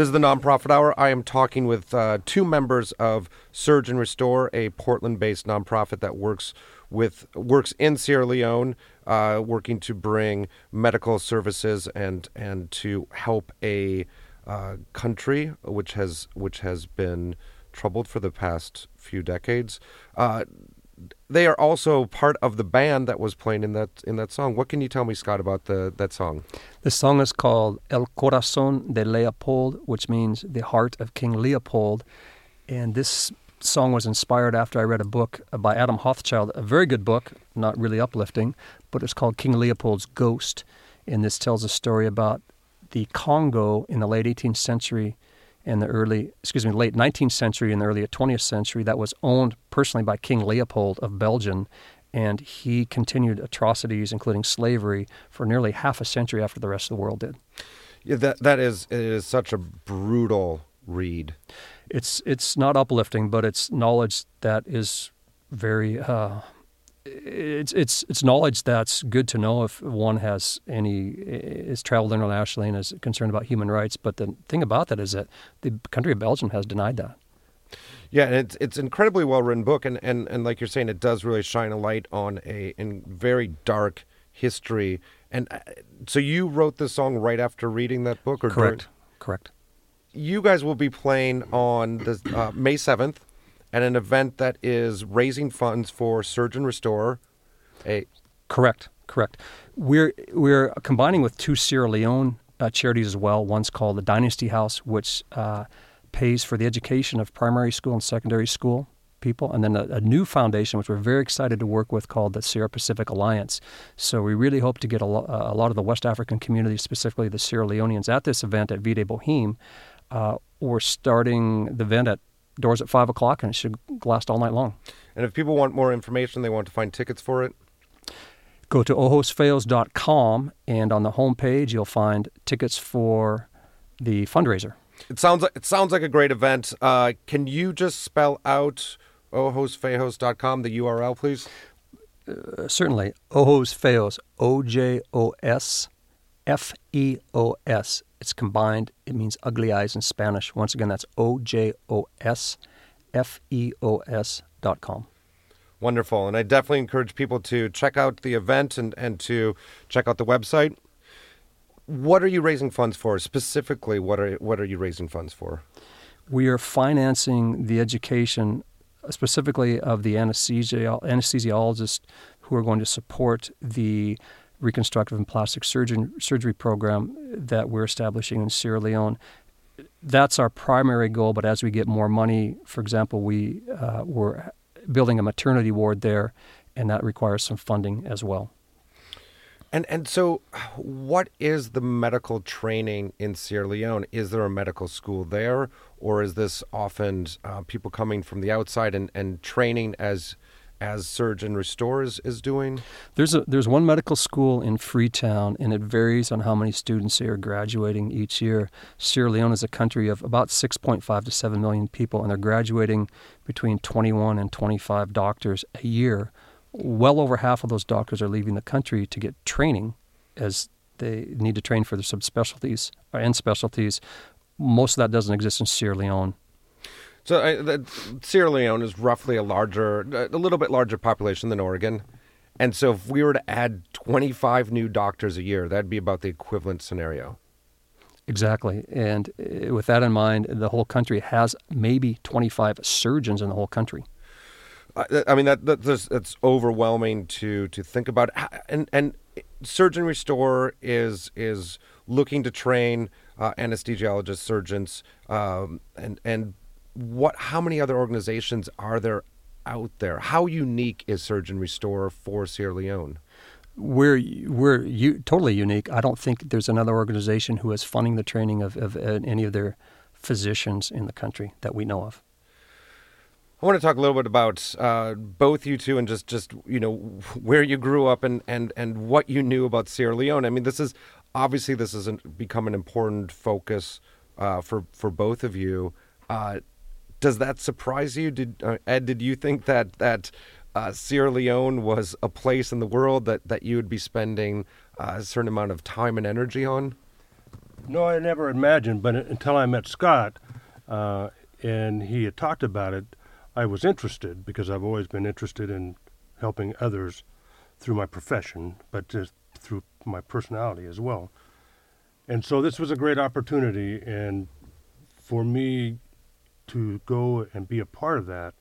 This is the nonprofit hour. I am talking with uh, two members of Surge and Restore, a Portland-based nonprofit that works with works in Sierra Leone, uh, working to bring medical services and and to help a uh, country which has which has been troubled for the past few decades. They are also part of the band that was playing in that in that song. What can you tell me, Scott, about the that song? The song is called El Corazón de Leopold, which means the heart of King Leopold. And this song was inspired after I read a book by Adam Hochschild, a very good book, not really uplifting, but it's called King Leopold's Ghost. And this tells a story about the Congo in the late 18th century and the early, excuse me, late 19th century and the early 20th century that was owned personally by King Leopold of Belgium. And he continued atrocities, including slavery, for nearly half a century after the rest of the world did. Yeah, that that is it is such a brutal read. It's it's not uplifting, but it's knowledge that is very. Uh, it's it's it's knowledge that's good to know if one has any is traveled internationally and is concerned about human rights. But the thing about that is that the country of Belgium has denied that. Yeah, and it's it's incredibly well written book, and, and, and like you're saying, it does really shine a light on a in very dark history. And uh, so you wrote this song right after reading that book, or Correct. during- Correct. you guys will be playing on the uh, May seventh at an event that is raising funds for Surge and Restore. A Correct, correct. We're we're combining with two Sierra Leone uh, charities as well. One's called the Dynasty House, which uh, pays for the education of primary school and secondary school people, and then a, a new foundation which we're very excited to work with called the Sierra Pacific Alliance. So we really hope to get a, lo- a lot of the West African community, specifically the Sierra Leoneans, at this event at Vie de Boheme. Uh, we're starting the event at doors at five o'clock, and it should last all night long. and if people want more information, they want to find tickets for it. go to ojosfeos.com and on the homepage you'll find tickets for the fundraiser. It sounds like it sounds like a great event. Uh, can you just spell out ojosfeos.com, the URL, please? Uh, certainly, Feos, O J O S F E O S. It's combined. It means ugly eyes in Spanish. Once again, that's O J O S F E O S dot com. Wonderful. And I definitely encourage people to check out the event and, and to check out the website. What are you raising funds for? Specifically, what are what are you raising funds for? We are financing the education specifically of the anesthesia, anesthesiologists who are going to support the reconstructive and plastic surgeon, surgery program that we're establishing in Sierra Leone. That's our primary goal, but as we get more money, for example, we, uh, we're building a maternity ward there, and that requires some funding as well. And and so, what is the medical training in Sierra Leone? Is there a medical school there, or is this often uh, people coming from the outside and, and training as as Surge and Restore is, is doing? There's a there's one medical school in Freetown, and it varies on how many students they are graduating each year. Sierra Leone is a country of about 6.5 to 7 million people, and they're graduating between 21 and 25 doctors a year. Well over half of those doctors are leaving the country to get training, as they need to train for their subspecialties or and specialties. Most of that doesn't exist in Sierra Leone. So uh, Sierra Leone is roughly a larger, a little bit larger population than Oregon, and so if we were to add 25 new doctors a year, that'd be about the equivalent scenario. Exactly. And uh, with that in mind, the whole country has maybe 25 surgeons in the whole country. I I mean that, that that's, that's overwhelming to to think about. And and Surge and Restore is is looking to train uh, anesthesiologists, surgeons, um, and and what? How many other organizations are there out there? How unique is Surge and Restore for Sierra Leone? We're we're u- totally unique. I don't think there's another organization who is funding the training of, of uh, any of their physicians in the country that we know of. I want to talk a little bit about uh, both you two and just, just you know where you grew up and, and, and what you knew about Sierra Leone. I mean, this is obviously this has become an important focus uh, for for both of you. Uh, does that surprise you? Did uh, Ed? Did you think that that uh, Sierra Leone was a place in the world that, that you would be spending uh, a certain amount of time and energy on? No, I never imagined, but until I met Scott, uh, and he had talked about it, I was interested because I've always been interested in helping others through my profession, but just through my personality as well. And so this was a great opportunity, and for me to go and be a part of that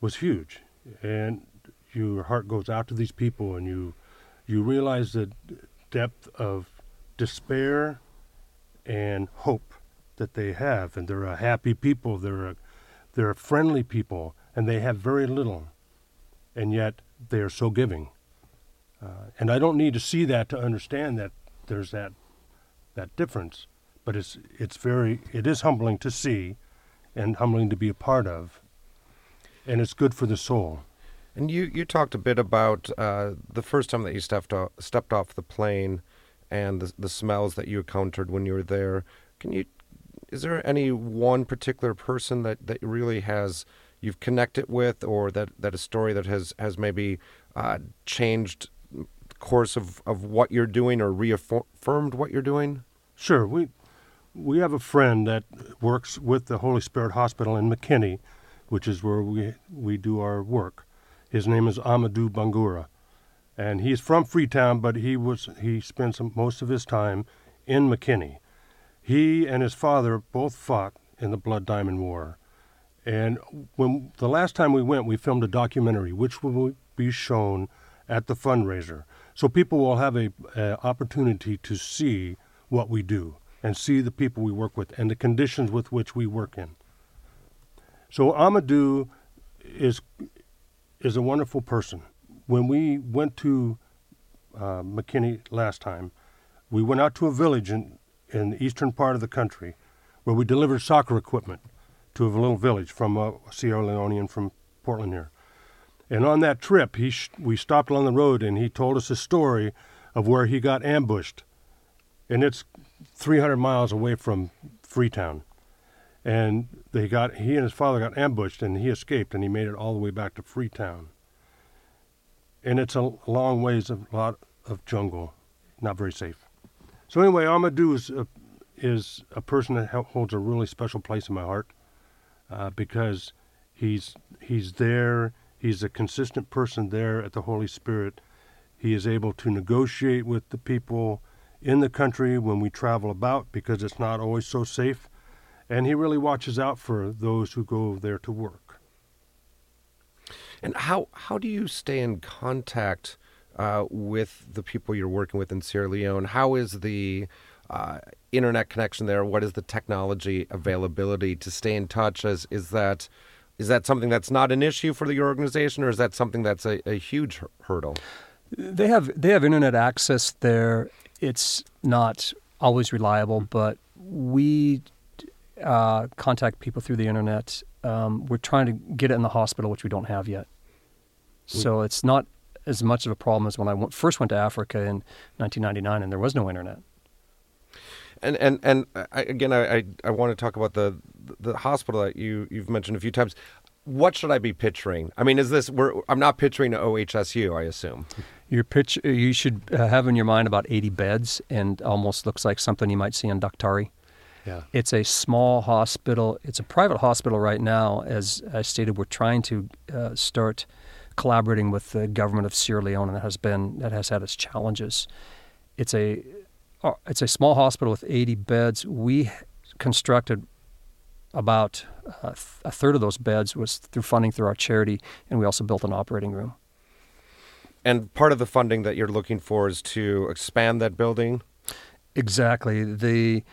was huge. And your heart goes out to these people, and you you realize the depth of despair and hope that they have, and they're a happy people. They're a, they're friendly people, and they have very little, and yet they are so giving. Uh, and I don't need to see that to understand that there's that that difference. But it's it's very it is humbling to see, and humbling to be a part of, and it's good for the soul. And you, you talked a bit about uh, the first time that you stepped off, stepped off the plane and the, the smells that you encountered when you were there. Can you, is there any one particular person that, that really has, you've connected with or that, that a story that has, has maybe uh, changed the course of, of what you're doing or reaffirmed what you're doing? Sure. We, we have a friend that works with the Holy Spirit Hospital in Makeni, which is where we, we do our work. His name is Amadou Bangura, and he's from Freetown, but he was he spent some, most of his time in Makeni. He and his father both fought in the Blood Diamond War, and when the last time we went, we filmed a documentary, which will be shown at the fundraiser, so people will have a, a opportunity to see what we do and see the people we work with and the conditions with which we work in. So Amadou is is a wonderful person. When we went to uh, Makeni last time, we went out to a village in, in the eastern part of the country where we delivered soccer equipment to a little village from a Sierra Leonean from Portland here. And on that trip, he sh- we stopped along the road and he told us a story of where he got ambushed. And it's 300 miles away from Freetown. And they got he and his father got ambushed and he escaped and he made it all the way back to Freetown. And it's a long ways of lot of jungle, not very safe. So anyway, Amadou is a, is a person that holds a really special place in my heart uh, because he's he's there. He's a consistent person there at the Holy Spirit. He is able to negotiate with the people in the country when we travel about because it's not always so safe and he really watches out for those who go there to work. And how how do you stay in contact uh, with the people you're working with in Sierra Leone? How is the uh, internet connection there? What is the technology availability to stay in touch? As is that is that something that's not an issue for your organization, or is that something that's a, a huge hurdle? They have they have internet access there. It's not always reliable, but we uh, contact people through the internet. Um, we're trying to get it in the hospital, which we don't have yet. So it's not as much of a problem as when I first went to Africa in 1999, and there was no internet. And and and I, again, I, I, I want to talk about the the hospital that you you've mentioned a few times. What should I be picturing? I mean, is this? We're, I'm not picturing OHSU, I assume. Your pitch, you should uh, have in your mind about 80 beds, and almost looks like something you might see in Daktari. Yeah. It's a small hospital. It's a private hospital right now. As I stated, we're trying to uh, start collaborating with the government of Sierra Leone, and that has been that has had its challenges. It's a uh, it's a small hospital with 80 beds. We constructed about uh, a third of those beds was through funding through our charity, and we also built an operating room. And part of the funding that you're looking for is to expand that building. Exactly. The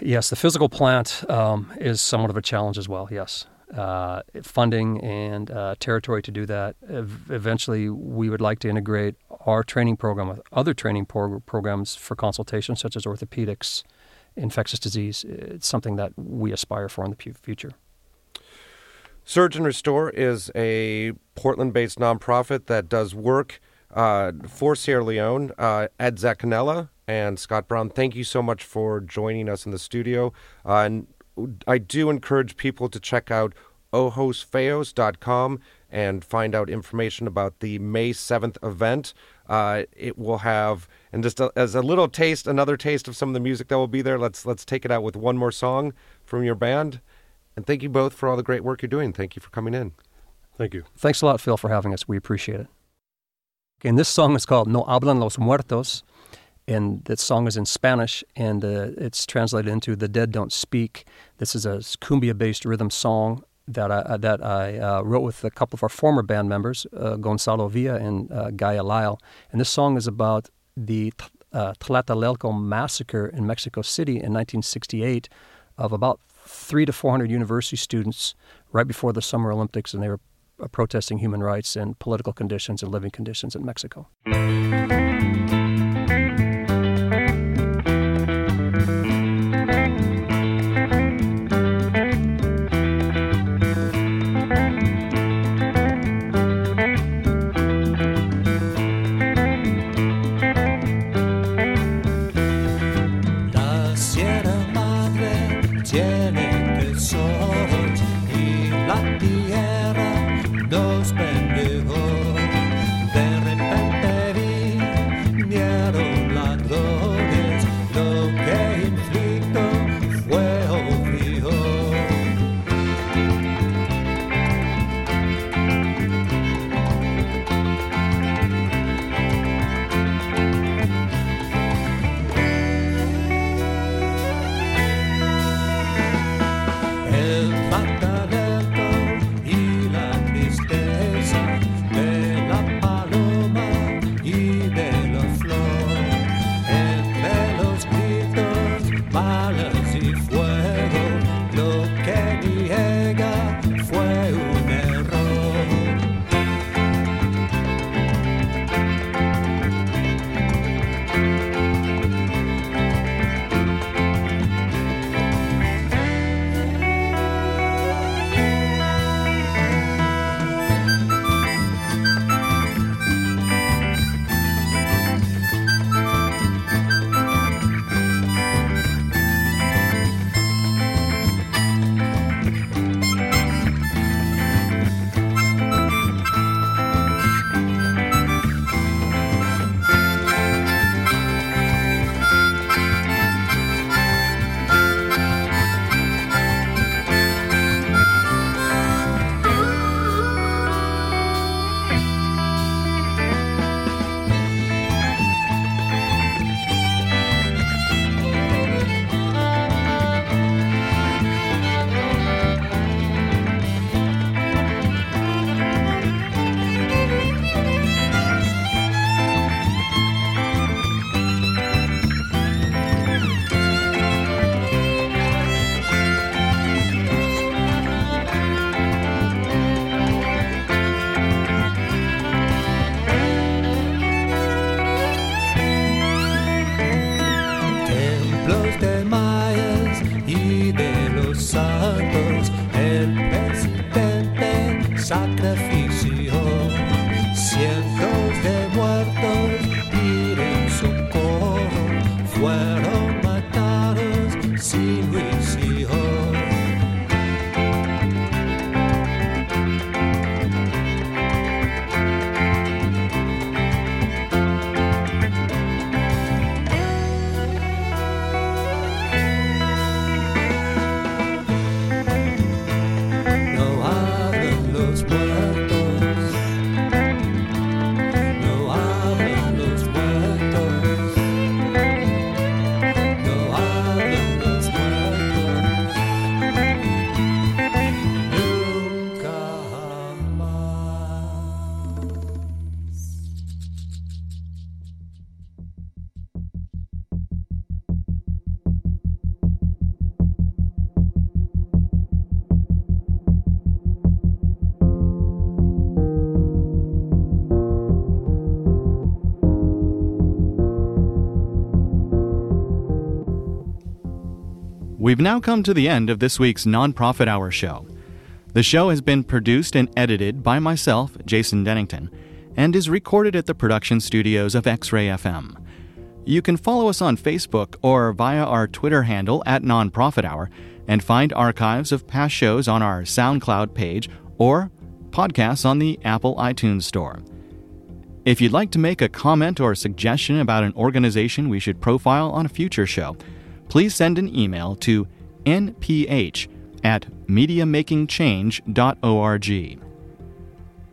Yes, the physical plant um, is somewhat of a challenge as well. Yes, uh, funding and uh, territory to do that. Ev- eventually, we would like to integrate our training program with other training pro- programs for consultation, such as orthopedics, infectious disease. It's something that we aspire for in the future. Surge and Restore is a Portland-based nonprofit that does work uh, for Sierra Leone. Uh, Ed Zancanella and Scott Brown, thank you so much for joining us in the studio. Uh, and I do encourage people to check out ojosfeos.com and find out information about the May 7th event. Uh, it will have, and just a, as a little taste, another taste of some of the music that will be there. Let's let's take it out with one more song from your band. And thank you both for all the great work you're doing. Thank you for coming in. Thank you. Thanks a lot, Phil, for having us. We appreciate it. Okay, and this song is called No Hablan los Muertos. And that song is in Spanish, and uh, it's translated into "The Dead Don't Speak." This is a cumbia-based rhythm song that I that I uh, wrote with a couple of our former band members, uh, Gonzalo Villa and uh, Gaia Lyle. And this song is about the uh, Tlatelolco massacre in Mexico City in 1968 of about three to four hundred university students right before the Summer Olympics, and they were uh, protesting human rights and political conditions and living conditions in Mexico. We've now come to the end of this week's Nonprofit Hour show. The show has been produced and edited by myself, Jason Dennington, and is recorded at the production studios of X Ray FM. You can follow us on Facebook or via our Twitter handle at Nonprofit Hour and find archives of past shows on our SoundCloud page or podcasts on the Apple iTunes Store. If you'd like to make a comment or suggestion about an organization we should profile on a future show, please send an email to nph at mediamakingchange.org.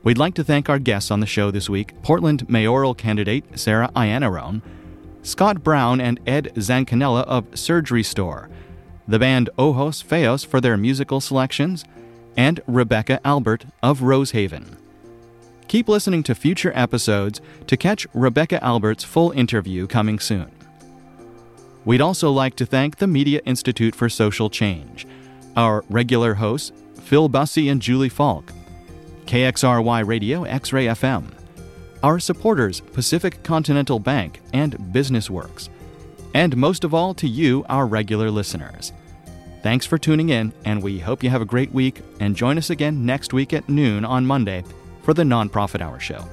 We'd like to thank our guests on the show this week Portland mayoral candidate Sarah Iannarone, Scott Brown and Ed Zancanella of Surge and Restore, the band Ojos Feos for their musical selections, and Rebecca Albert of Rosehaven. Keep listening to future episodes to catch Rebecca Albert's full interview coming soon. We'd also like to thank the Media Institute for Social Change, our regular hosts, Phil Bussey and Julie Falk, KXRY Radio X Ray FM, our supporters, Pacific Continental Bank and BusinessWorks, and most of all to you, our regular listeners. Thanks for tuning in, and we hope you have a great week and join us again next week at noon on Monday for the Nonprofit Hour Show.